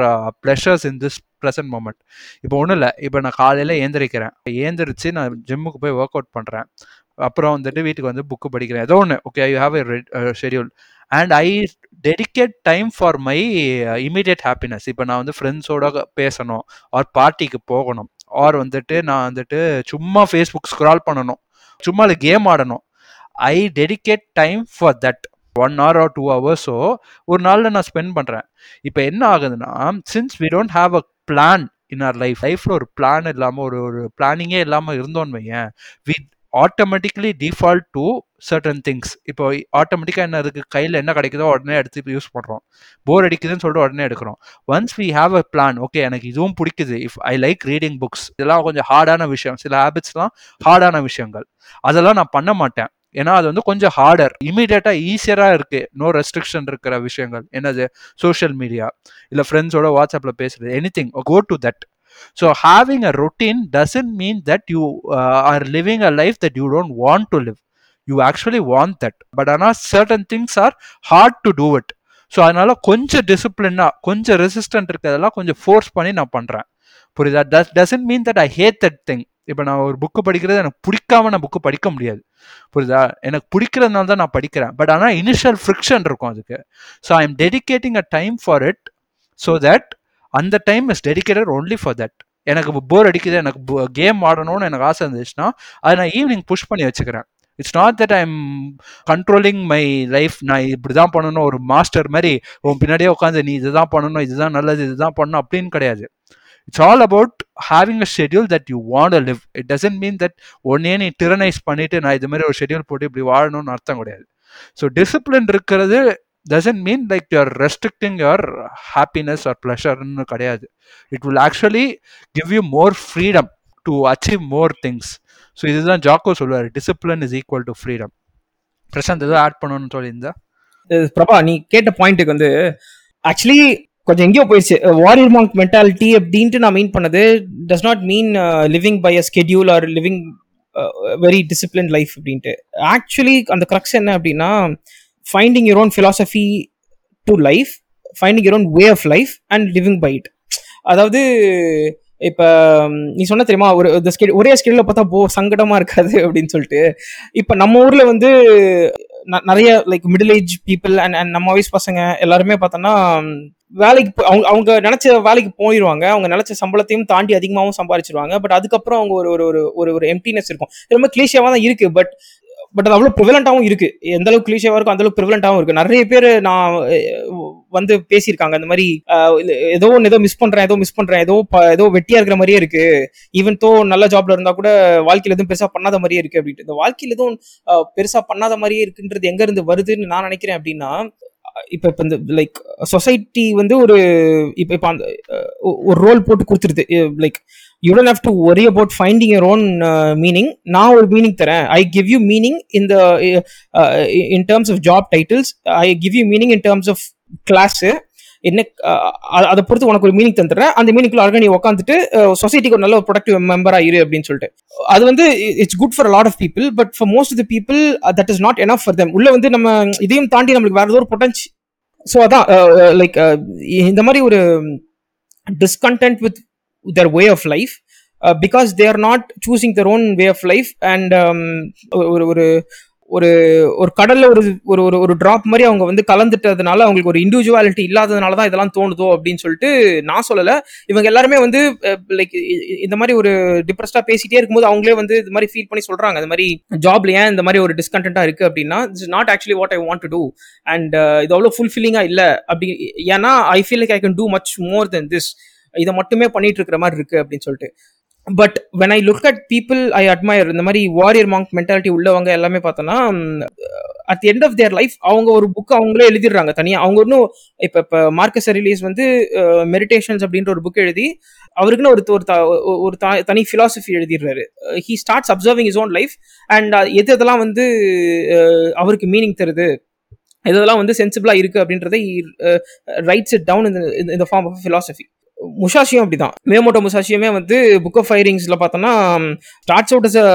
pleasures in this present moment இப்போ ஒன்றும் இல்லை. இப்போ நான் காலையில் ஏந்திரிக்கிறேன். ஏந்திரிச்சு நான் ஜிம்முக்கு போய் ஒர்க் அவுட் பண்ணுறேன் அப்புறம் வந்துட்டு வீட்டுக்கு வந்து புக்கு படிக்கிறேன். ஏதோ ஒன்று okay you have a schedule and I dedicate time for my immediate happiness இப்போ நான் வந்து ஃப்ரெண்ட்ஸோட பேசணும் ஆர் பார்ட்டிக்கு போகணும் ஆர் வந்துட்டு நான் வந்துட்டு சும்மா ஃபேஸ்புக் ஸ்க்ரால் பண்ணணும் சும்மா அது கேம் ஆடணும். I dedicate time for that one hour or two ஹவர்ஸோ ஒரு நாளில் நான் ஸ்பெண்ட் பண்ணுறேன் இப்போ என்ன ஆகுதுன்னா since we don't have a plan in our life லைஃப்பில் ஒரு பிளான் இல்லாமல் ஒரு ஒரு பிளானிங்கே இல்லாமல் இருந்தோன்னு வையேன் we automatically default to certain things இப்போ ஆட்டோமேட்டிக்காக என்ன இருக்குது கையில் என்ன கிடைக்குதோ உடனே எடுத்து இப்போ யூஸ் பண்ணுறோம் போர் அடிக்குதுன்னு சொல்லிட்டு உடனே எடுக்கிறோம். Once we have a plan okay எனக்கு இதுவும் பிடிக்குது. If I like reading books இதெல்லாம் கொஞ்சம் ஹார்டான விஷயம். சில ஹேபிட்ஸ்லாம் ஹார்டான விஷயங்கள். அதெல்லாம் நான் பண்ண மாட்டேன். ஏன்னா அது வந்து கொஞ்சம் ஹார்டர் இமீடியட்டாக ஈஸியராக இருக்கு. நோ ரெஸ்ட்ரிக்ஷன் இருக்கிற விஷயங்கள். என்னது? சோஷியல் மீடியா இல்லை ஃப்ரெண்ட்ஸோட வாட்ஸ்அப்பில் பேசுறது. Anything go to that so having a routine doesn't mean that you are living a life that you don't want to live you actually want that but ஆனால் certain things are hard to do it so அதனால கொஞ்சம் டிசிப்ளினாக கொஞ்சம் resistant இருக்கிறதெல்லாம் கொஞ்சம் force பண்ணி நான் பண்ணுறேன் புரியுதா? Does doesn't mean that I hate that thing இப்போ நான் ஒரு புக்கு படிக்கிறது எனக்கு பிடிக்காம நான் புக்கு படிக்க முடியாது. புரியுதா? எனக்கு பிடிக்கிறதுனால தான் நான் படிக்கிறேன். பட் ஆனால் இனிஷியல் ஃப்ரிக்ஷன் இருக்கும் அதுக்கு. So I am dedicating a time for it so that அந்த time is dedicated only for that எனக்கு போர் அடிக்குது எனக்கு கேம் ஆடணும்னு எனக்கு ஆசை இருந்துச்சுன்னா அதை நான் ஈவினிங் புஷ் பண்ணி வச்சுக்கிறேன். It's not that I'm controlling my life நான் இப்படி தான் பண்ணணும். ஒரு மாஸ்டர் மாதிரி உன் பின்னாடியே உட்காந்து நீ இதுதான் பண்ணணும் இதுதான் நல்லது இதுதான் பண்ணணும் அப்படின்னு கிடையாது. It's all about having a schedule that you want a live it doesn't mean that ஒன்னே நீ டிரனைஸ் பண்ணிட்டு நான் இது மாதிரி ஒரு ஷெட்யூல் போட்டு இப்படி வாழணும்னு அர்த்தம் கிடையாது. ஸோ டிசிப்ளின் இருக்கிறது doesn't mean like you're restricting your happiness or ப்ளஷர்னு கிடையாது. It will actually give you more freedom to achieve more things so இதுதான் ஜாக்கோ சொல்லுவார் discipline is equal to freedom Prashant எதாவது ஆட் பண்ணணும்னு சொல்லியிருந்தா பிரபா நீ கேட்ட பாயிண்ட்டுக்கு வந்து ஆக்சுவலி கொஞ்சம் எங்கேயோ போயிடுச்சு. வாரியர் மாங்க் மென்டாலிட்டி அப்படின்ட்டு நான் மீன் பண்ணது does not mean living by a schedule or living very discipline life அப்படின்ட்டு. ஆக்சுவலி அந்த க்ரக்ஸ் என்ன அப்படின்னா finding your own philosophy to life finding your own way of life and living by it அதாவது இப்போ நீ சொன்ன தெரியுமா? ஒரு இந்த ஒரே ஸ்கில்ல பார்த்தா போ சங்கடமாக இருக்காது அப்படின்னு சொல்லிட்டு. இப்போ நம்ம ஊரில் வந்து நிறைய like middle age people and and நம்ம வயசு பசங்க எல்லாருமே பார்த்தோன்னா வேலைக்கு அவங்க அவங்க நினைச்ச வேலைக்கு போயிடுவாங்க அவங்க நினைச்ச சம்பளத்தையும் தாண்டி அதிகமாகவும் சம்பாதிச்சிருவாங்க பட் அதுக்கப்புறம் அவங்க ஒரு ஒரு ஒரு ஒரு எம்டினஸ் இருக்கும். ரொம்ப கிளீஷியாவாக தான் இருக்கு. பட் பட் அது அவ்வளோ ப்ரிவலண்டாகவும் இருக்கு. எந்த அளவுக்கு கிளீஷியாவாக இருக்கும் அந்த அளவுக்கு ப்ரிவலண்டாகவும் இருக்கு. நிறைய பேர் நான் வந்து பேசியிருக்காங்க. அந்த மாதிரி ஏதோ ஒன்று ஏதோ மிஸ் பண்றேன் ஏதோ மிஸ் பண்றேன் ஏதோ ஏதோ வெட்டியா இருக்கிற மாதிரியே இருக்கு. ஈவன் தோ நல்ல ஜாப்ல இருந்தா கூட வாழ்க்கையில் எதுவும் பெருசா பண்ணாத மாதிரியே இருக்கு அப்படின்ட்டு. இந்த வாழ்க்கையில் எதுவும் பெருசா பண்ணாத மாதிரியே இருக்குன்றது எங்க இருந்து வருதுன்னு நான் நினைக்கிறேன் அப்படின்னா இப்போ இப்போ இந்த லைக் சொசைட்டி வந்து ஒரு இப்போ இப்போ அந்த ஒரு ரோல் போட்டு கொடுத்துருது. Like you don't have to worry about finding your own meaning நான் ஒரு மீனிங் தரேன். I give you meaning in the in terms of job titles I give you meaning in terms of class என்ன uh, அதை பொறுத்து உனக்கு ஒரு meaning தந்துடுறேன். அந்த மீனிங்ல அழகாக நீ உட்காந்துட்டு சொசைட்டிக்கு uh, ஒரு நல்ல ஒரு ப்ரொடக்டிவ் மெம்பராக இரு அப்படின்னு சொல்லிட்டு. அது வந்து it's good for lot of people but for most of the people that is not enough for them உள்ள வந்து நம்ம இதையும் தாண்டி நம்மளுக்கு வேற ஏதோ ஒரு பொட்டன்ஸ் ஸோ அதான் uh, லைக் இந்த மாதிரி ஒரு discontent with their way of life because they are not choosing their own way of life and ஒரு ஒரு ஒரு ஒரு கடல்ல ஒரு ஒரு ஒரு ஒரு ட்ராப் மாதிரி அவங்க வந்து கலந்துட்டதுனால அவங்களுக்கு ஒரு இண்டிவிஜுவாலிட்டி இல்லாததுனால தான் இதெல்லாம் தோணுதோ அப்படின்னு சொல்லிட்டு நான் சொல்லலை. இவங்க எல்லாருமே வந்து லைக் இந்த மாதிரி ஒரு டிப்ரெஸ்டாக பேசிட்டே இருக்கும்போது அவங்களே வந்து இது மாதிரி ஃபீல் பண்ணி சொல்றாங்க. இந்த மாதிரி ஜாப்ல ஏன் இந்த மாதிரி ஒரு டிஸ்கண்டா இருக்கு அப்படின்னா it's not actually what I want to do and இது அவ்வளோ ஃபுல்ஃபில்லிங்காக இல்லை. அப்படி ஏன்னா I feel like I can do much more than this இதை மட்டுமே பண்ணிட்டு இருக்கிற மாதிரி இருக்கு அப்படின்னு சொல்லிட்டு. But when I look at people I admire இந்த மாதிரி வாரியர் மாங்க் மென்டாலிட்டி உள்ளவங்க எல்லாமே பார்த்தோன்னா at end of their life அவங்க ஒரு புக் அவங்களே எழுதிடுறாங்க. தனியாக அவங்க இன்னும் இப்போ இப்போ மார்க்கஸ் ரிலீஸ் வந்து மெடிடேஷன்ஸ் அப்படின்ற ஒரு புக் எழுதி அவருக்குன்னு ஒரு ஒரு தனி philosophy எழுதிடுறாரு. He starts observing his own life and எது எதெல்லாம் வந்து அவருக்கு மீனிங் தருது இதெல்லாம் வந்து சென்சிபிளாக இருக்குது அப்படின்றத ரைட்ஸ் இட் டவுன் இந்த ஃபார்ம் ஆஃப் ஃபிலாசபி முஷாஷியும் அப்படிதான். மேமோட்டோ முசாஷியுமே வந்து புக் ஆஃப் ஃபைரிங்ஸில் பார்த்தோன்னா starts out is a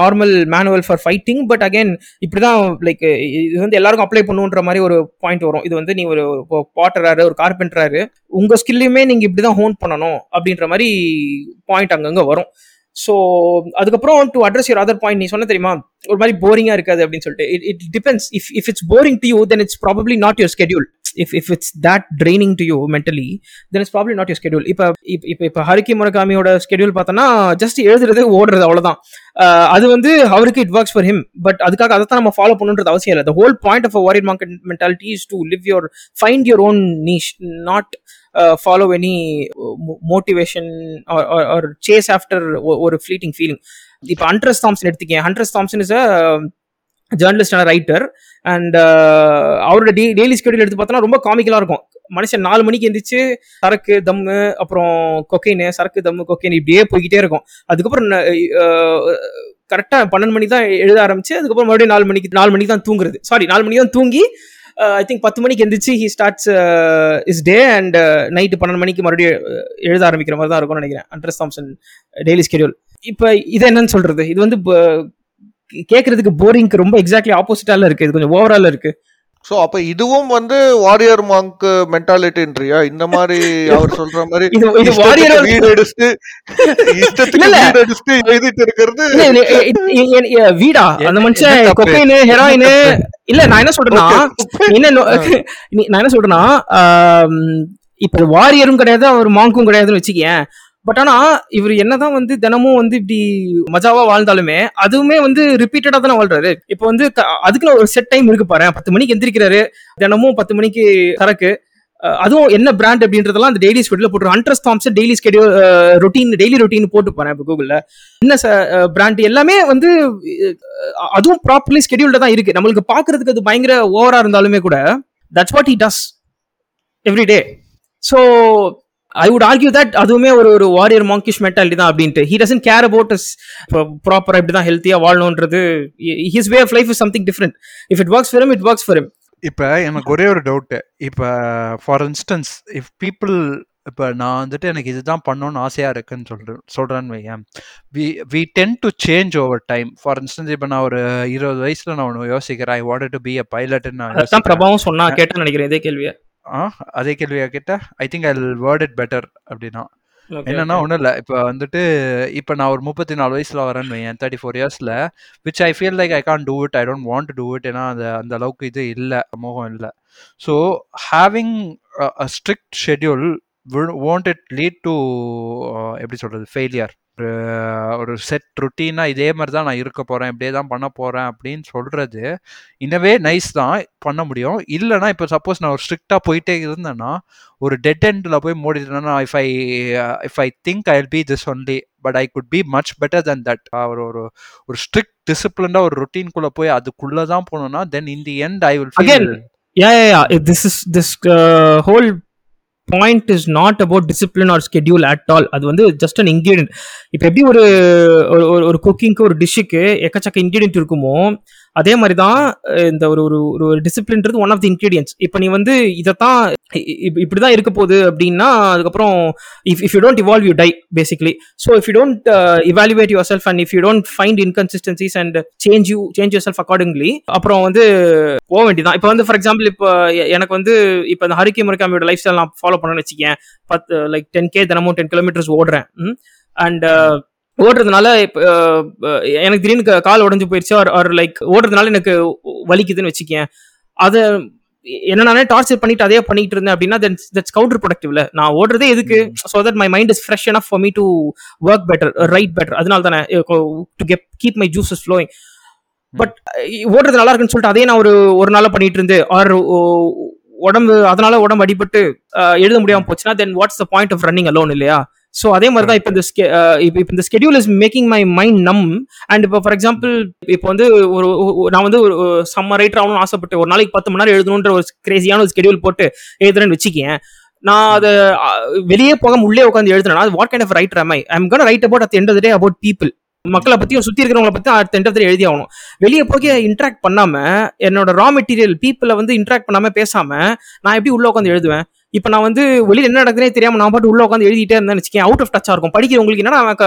normal manual for fighting but again இப்படி தான் லைக் இது வந்து எல்லாருக்கும் அப்ளை பண்ணுன்ற மாதிரி ஒரு பாயிண்ட் வரும். இது வந்து நீ ஒரு பாட்டராரு ஒரு கார்பெண்டராரு உங்கள் ஸ்கில்லையுமே நீங்கள் இப்படி தான் ஹோன் பண்ணணும் அப்படின்ற மாதிரி பாயிண்ட் அங்கங்கே வரும். ஸோ அதுக்கப்புறம் to address your other point நீ சொன்ன தெரியுமா? ஒரு மாதிரி போரிங்காக இருக்காது அப்படின்னு சொல்லிட்டு. It it depends if if it's boring to you then it's probably not your schedule if if it's that draining to you mentally then it's problem not you schedule இப்போ இப்போ இப்போ ஹரிக்கி முரகாமியோட ஸ்கெடியூல் பார்த்தோன்னா ஜஸ்ட் எழுதுறது ஓடுறது அவ்வளோதான் அது வந்து அவருக்கு it works for him but அதுக்காக அதை தான் நம்ம ஃபாலோ பண்ணுன்றது அவசியம் இல்லை. The whole point of warrior market mentality is to live your find your own niche not follow any motivation or chase after ஒரு ஃப்ளீட்டிங் ஃபீலிங் இப்போ Hunter S Thompson எடுத்துக்கேன் Hunter S Thompson is a journalist writer and அவரோட டெய் daily schedule எடுத்து பார்த்தோன்னா ரொம்ப காமிக்கலாக இருக்கும். மனுஷன் நாலு மணிக்கு எந்திரிச்சு சரக்கு தம்மு அப்புறம் கொக்கைனு சரக்கு தம்மு கொக்கைனு இப்படியே போய்கிட்டே இருக்கும். அதுக்கப்புறம் கரெக்டாக பன்னெண்டு மணி தான் எழுத ஆரம்பிச்சு அதுக்கப்புறம் மறுபடியும் நாலு மணிக்கு நாலு மணிக்கு தான் தூங்குறது. சாரி நாலு மணிக்கு தான் தூங்கி ஐ திங்க் பத்து மணிக்கு எந்திரிச்சு he starts his day and night பன்னெண்டு மணிக்கு மறுபடியும் எழுத ஆரம்பிக்கிற மாதிரி தான் இருக்கும்னு நினைக்கிறேன். அண்ட்ரஸ் தாம்சன் டெய்லி ஸ்கெடியூல் இப்போ இது என்னன்னு சொல்றது? இது வந்து கேட்கறதுக்கு போரிங்க்கு ரொம்ப எக்ஸாக்ட்லி ஆப்போசிட்டால இருக்கு. இது கொஞ்சம் ஓவரால இருக்கு. சோ அப்ப இதுவும் வந்து வாரியர் மாங்க் மென்டாலிட்டின்றியா இந்த மாதிரி அவர் சொல்ற மாதிரி வீடு அடிச்சுட்டு. வீடு அடிச்சுட்டு எழுதிட்டு இருக்கிறது வீடா? அந்த மனுஷன்? கொக்கைனு ஹெராயின் இல்ல நான் என்ன சொல்றேன்னா என்ன நான் என்ன சொல்றேன்னா இப்ப வாரியரும் கிடையாது அவர் மாங்கும் கிடையாதுன்னு வச்சுக்கேன் பட் ஆனா இவர் என்னதான் வந்து தினமும் வந்து இப்படி மஜாவா வாழ்ந்தாலுமே அதுவுமே வந்து ரிப்பீட்டடா தானே வாழ்றாரு. இப்ப வந்து க- அதுக்குன்னு ஒரு செட் டைம் இருக்கு பாரு. பத்து மணிக்கு எந்திரிக்கிறாரு. தினமும் பத்து மணிக்கு சரக்கு. அதுவும் என்ன பிராண்ட் அப்படின்றதெல்லாம் அந்த டெய்லி ஸ்கெடியூல் போட்டு Hunter S Thompson daily schedule routine daily routine போட்டு போறேன் இப்போ கூகுளில் என்ன பிராண்ட் எல்லாமே வந்து அதுவும் ப்ராப்பர்லி ஸ்கெடியூல்ட தான் இருக்கு. நம்மளுக்கு பாக்குறதுக்கு அது பயங்கர ஓவரா இருந்தாலுமே கூட that's what he does every day so I would argue that அதுவுமே ஒரு ஒரு வாரியர் மாங்கிஷ் மென்டாலிட்டி தான் அப்படின்ட்டு. He doesn't care about is ப்ராப்பராக இப்படி தான் ஹெல்த்தியாக வாழணுன்றது. His way of life is something different if it works for it works for இப்போ எனக்கு ஒரே ஒரு டவுட்டு இப்போ ஃபார் இன்ஸ்டன்ஸ் இஃப் பீப்புள் இப்போ நான் வந்துட்டு எனக்கு இதுதான் பண்ணணும்னு ஆசையாக இருக்குன்னு சொல்கிறேன் சொல்கிறேன்னு வையேன். We we tend to change over time for instance இப்போ நான் ஒரு இருபது வயசில் நான் ஒன்று யோசிக்கிறேன். I want to be a பைலட்னு நான் பிரபாவும் சொன்னா கேட்டேன்னு நினைக்கிறேன் இதே கேள்வியை. அதே கேள்வியா கேட்ட I think I word it better அப்படின்னா. என்னன்னா ஒன்றும் இல்லை இப்போ வந்துட்டு இப்போ நான் ஒரு முப்பத்தி நாலு வயசில் வரேன்னு வையேன் தேர்ட்டி ஃபோர் இயர்ஸில் which I feel like I can do it I don't want to it ஏன்னா அந்த அந்த அளவுக்கு இது இல்லை சமூகம் இல்லை. So having strict schedule want it lead to எப்படி சொல்கிறது ஃபெயிலியர் ஒரு ஒரு செட் ருட்டீனாக இதே மாதிரி தான் நான் இருக்க போகிறேன் இப்படியே தான் பண்ண போகிறேன் அப்படின்னு சொல்கிறது இன்னவே நைஸ் தான் பண்ண முடியும். இல்லைனா இப்போ சப்போஸ் நான் ஒரு ஸ்ட்ரிக்டாக போயிட்டே இருந்தேன்னா ஒரு டெட் எண்டில் போய் மூடிட்டேன்னா if I if I think I be this only but I could be much better then that ஒரு ஒரு ஒரு ஸ்ட்ரிக்ட் டிசிப்ளின்டாக ஒரு ருட்டீன்குள்ளே போய் அதுக்குள்ளே தான் போகணும்னா then in the end I will feel yeah yeah yeah. This is uh, point is not about discipline or schedule at all அது வந்து ஜஸ்ட் அன் இன்க்ரீடியன்ட் இப்போ எப்படி ஒரு ஒரு குக்கிங்க்கு ஒரு டிஷ்ஷுக்கு எக்கச்சக்க இன்க்ரீடியன்ட் இருக்குமோ அதே மாதிரி தான் இந்த ஒரு ஒரு ஒரு ஒரு டிசிப்ளின்றது ஒன் ஆஃப் தி இன்க்ரீடியன்ஸ் இப்போ நீ வந்து இதைத்தான் இப்படி தான் இருக்க போகுது அப்படின்னா அதுக்கப்புறம் if if you don't evolve you die basically so if you don't evaluate yourself and if you don't find inconsistencies and change you change yourself accordingly அப்புறம் வந்து போக வேண்டியதான் இப்போ வந்து ஃபார் எக்ஸாம்பிள் இப்போ எனக்கு வந்து இப்போ இந்த ஹரிக்கி முருகாமியோட லைஃப் ஸ்டைல் நான் ஃபாலோ பண்ணணும்னு வச்சுக்கேன். பத்து லைக் டென் கே தினமும் டென் கிலோமீட்டர்ஸ் ஓடுறேன். அண்ட் ஓடுறதுனால இப்போ எனக்கு திடீர்னு கால் உடஞ்சு போயிடுச்சு ஆர் லைக் ஓடுறதுனால எனக்கு வலிக்குதுன்னு வச்சுக்கேன். அதை என்ன நானே டார்ச்சர் பண்ணிட்டு அதே பண்ணிட்டு இருந்தேன் அப்படின்னா தட்ஸ் கவுண்டர் ப்ரொடக்டிவ்ல நான் ஓடுறதே எதுக்கு? So that my mind is fresh enough for me to work better right better அதனால தானே to get keep my. Juices flowing but ஓடுறது நல்லா இருக்குன்னு சொல்லிட்டு அதே நான் ஒரு ஒரு நாளா பண்ணிட்டு இருந்து ஆர் உடம்பு அதனால உடம்பு அடிபட்டு எழுத முடியாம போச்சுன்னா then what's the point of running alone இல்லையா? ஸோ அதே மாதிரி தான் இப்போ இந்த இப்போ இந்த schedule is making my mind numb and இப்போ ஃபார் எக்ஸாம்பிள் இப்போ வந்து ஒரு நான் வந்து ஒரு சம்ம ரைட்டர் ஆகணும்னு ஆசைப்பட்டு ஒரு நாளைக்கு பத்து மணி நேரம் எழுதணுன்ற ஒரு கிரேசியான ஒரு ஸ்கெடியூல் போட்டு எழுதுறேன்னு வச்சுக்கேன் நான் அதை வெளியே போகாம உள்ளே உட்காந்து எழுதுனா what kind of writer am I? I'm gonna write about at end of day about people மக்களை பத்தியும் சுத்தி இருக்கிறவங்கள பத்தி அடுத்த எண்ட் ஆஃப் எழுதி ஆகணும். வெளியே போய் இன்ட்ராக்ட் பண்ணாம என்னோட ரா மெட்டீரியல் பீப்புளை வந்து இன்ட்ராக்ட் பண்ணாம பேசாம நான் எப்படி உள்ள உட்காந்து எழுதுவேன்? இப்போ நான் வந்து வெளியில் என்ன நடக்குதுனே தெரியாமல் நான் பாட்டு உள்ள உட்காந்து எழுதிட்டே இருந்தேன் வச்சுக்கேன் அவுட் ஆஃப் டச்சாக இருக்கும். படிக்கிறவங்களுக்கு என்ன அவன்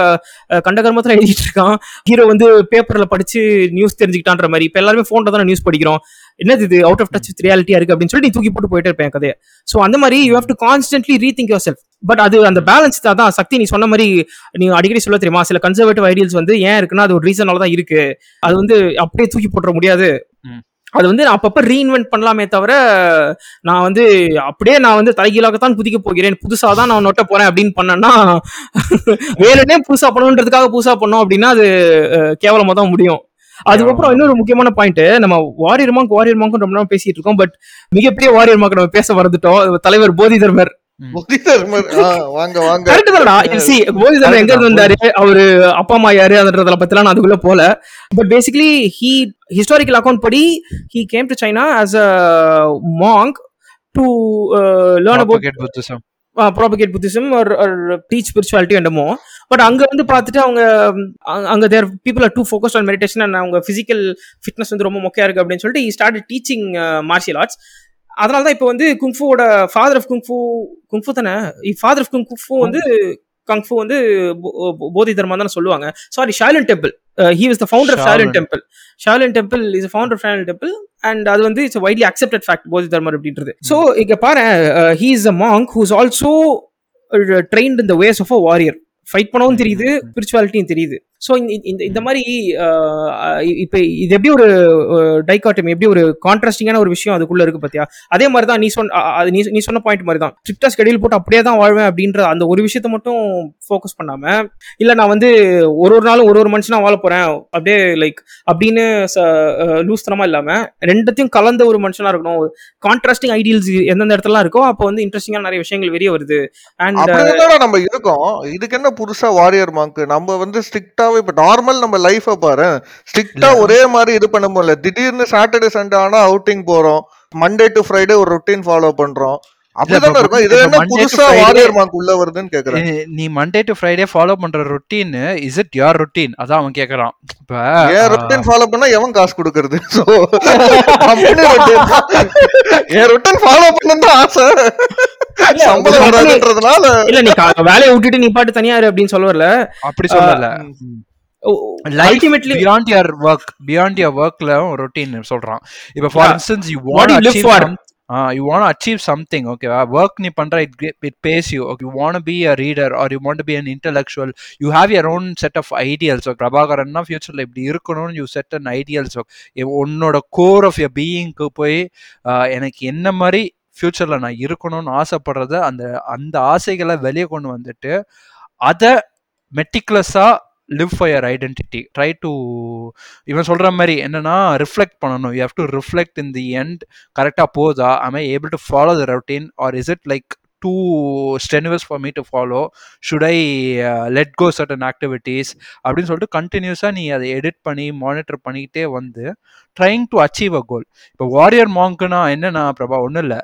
கண்டகர்மத்தில் எழுதிட்டு இருக்கான்? ஹீரோ வந்து பேப்பரில் படித்து நியூஸ் தெரிஞ்சுக்கிட்டான்ற மாதிரி. இப்போ எல்லாருமே ஃபோனில் தான் நியூஸ் படிக்கிறோம். என்னது இது? அவுட் ஆஃப் டச் ரியாலிட்டியாக இருக்குது அப்படின்னு சொல்லி நீ தூக்கி போட்டு போயிட்டே இருப்பேன் கதையை. ஸோ அந்த மாதிரி you have to constantly rethink yourself but அது அந்த பேலன்ஸ் தான் தான் சக்தி நீ சொன்ன மாதிரி நீ அடிக்கடி சொல்ல தெரியுமா? சில கன்சர்வேட்டிவ் ஐடியல்ஸ் வந்து ஏன் இருக்குன்னா அது ஒரு ரீசனால தான் இருக்கு. அது வந்து அப்படியே தூக்கி போட்டுற முடியாது. அது வந்து நான் அப்பப்ப ரீஇன்வென்ட் பண்ணலாமே தவிர நான் வந்து அப்படியே நான் வந்து தலைகீழாகத்தான் குதிக்க போகிறேன். புதுசா தான் நான் நொட்ட போறேன் அப்படின்னு பண்ணேன்னா வேணுனே புதுசா பண்ணணுன்றதுக்காக புதுசா பண்ணோம் அப்படின்னா அது அஹ், கேவலமா தான் முடியும். அதுக்கப்புறம் இன்னொரு முக்கியமான பாயிண்ட் நம்ம வாரியர் மாங்க் வாரியர் மாங்க் ரொம்ப நேரம் பேசிட்டு இருக்கோம் பட் மிகப்பெரிய வாரியர் மாங்க் நம்ம பேச மறந்துட்டோம். தலைவர் போதி தர்மர் வாங்க வாங்க. எங்க இருந்து வந்தாரு? அவரு அப்பா அம்மா யாரு? அதுன்றதுல பத்திலாம் நான் அதுக்குள்ள போல but basically he historical account படி he came to China as a monk to learn about Propagate Buddhism. Propagate Buddhism ஒரு டீச் ஸ்பிரிச்சுவாலிட்டி என்னமோ. பட் அங்க வந்து பார்த்துட்டு அவங்க அங்க- there people are too focus on meditation and அவங்க பிசிக்கல் ஃபிட்னஸ் வந்து ரொம்ப மொக்கையா இருக்கு அப்படின்னு சொல்லிட்டு ஸ்டார்ட் டீச்சிங் மார்ஷியல் ஆர்ட்ஸ் அதனால தான் இப்போ வந்து குங்ஃபுவோட father of kung fu kung fu தானே? ஃபாதர் ஆஃப் குங்ஃபு வந்து கங்ஃபு வந்து போதி தர்மா தானே சொல்லுவாங்க. Sorry Shaolin temple he was the founder of Shaolin. Temple Shaolin temple is founder of Shaolin temple and அது வந்து இட்ஸ் வைட்லி அக்செப்டட் ஃபேக்ட் போதி தர்மர் அப்படின்றது. ஸோ இங்க பாரு he is a monk who's also trained இந்த ways of a warrior fight பண்ணவும் தெரியுது ஸ்பிரிச்சுவாலிட்டியும் தெரியுது. ஸோ இந்த இந்த மாதிரி இப்போ இது எப்படி ஒரு டைகாட்டம் எப்படி ஒரு கான்ட்ராஸ்டிங்கான ஒரு விஷயம் அதுக்குள்ள இருக்கு பாத்தியா? அதே மாதிரி தான் நீ சொன்ன அது நீ நீ சொன்ன பாயிண்ட் மாதிரி தான் ஸ்ட்ரிக்டா ஸ்கெடியூல் போட்டு அப்படியே தான் வாழ்வேன் அப்படின்ற அந்த ஒரு விஷயத்த மட்டும் ஃபோக்கஸ் பண்ணாம இல்ல நான் வந்து ஒரு ஒரு நாளும் ஒரு ஒரு மனுஷனா வாழ போறேன் அப்படியே லைக் அப்படின்னு லூஸ்தனமா இல்லாம ரெண்டத்தையும் கலந்த ஒரு மனுஷனா இருக்கணும். கான்ட்ராஸ்டிங் ஐடியல்ஸ் எந்தெந்த இடத்துலலாம் இருக்கோ அப்போ வந்து இன்ட்ரெஸ்டிங்கான நிறைய விஷயங்கள் வெளியே வருது. அண்ட் நம்ம இருக்கோம். இதுக்கு என்ன புதுசா வாரியர் மாங்க் நம்ம வந்து ஸ்ட்ரிக்டாவே இப்ப நார்மல் நம்ம லைஃப பாரு. ஸ்ட்ரிக்டா ஒரே மாதிரி இது பண்ண முடியல. திடீர்னு சாட்டர்டே சண்டே ஆனா அவுட்டிங் போறோம். மண்டே டு ஃப்ரைடே ஒரு ரொட்டீன் ஃபாலோ பண்றோம். நீ- மண்டே டு ஃப்ரைடே ஃபாலோ பண்ற routine is it your routine அதான் அவன் கேக்குறான். இப்ப என் ரொட்டீன் ஃபாலோ பண்ணா எவன் காசு கொடுக்கறது? சோ என் ரொட்டீன் ஃபாலோ பண்ணணும் ஆசை. இல்ல நீ கா- வேலையை விட்டுட்டு நீ பாட்டு தனியா அப்படின்னு சொல்ல வரல அப்படி சொல்லல. Ultimately beyond your work beyond your ஒர்க்ல ரொட்டீன் சொல்றான். இப்ப for. Instance you want achieve you want achieve something ஓகேவா ஒர்க் நீ பண்ற it it base you you want be a reader or you want be an intellectual you have your own set of ideals பிரபாகரன்னா ஃபியூச்சரில் இப்படி இருக்கணும்னு you set an ideals உன்னோட core of your பீயிங்க்கு போய் uh, எனக்கு என்ன மாதிரி ஃப்யூச்சரில் நான் இருக்கணும்னு ஆசைப்படுறத அந்த அந்த ஆசைகளை வெளியே கொண்டு வந்துட்டு அதை மெட்டிகுலஸா live for your identity try to இவன் சொல்கிற மாதிரி என்னென்னா ரிஃப்ளெக்ட் பண்ணணும். You have to reflect in the end கரெக்டாக போதா? I able to follow the routine or is it like too strenuous for me to follow should I let go certain activities அப்படின்னு சொல்லிட்டு கண்டினியூஸாக நீ அதை எடிட் பண்ணி monitor பண்ணிக்கிட்டே வந்து trying to achieve a goal இப்போ வாரியர் மாங்க்னா என்னென்னா பிரபா ஒன்றும் இல்லை.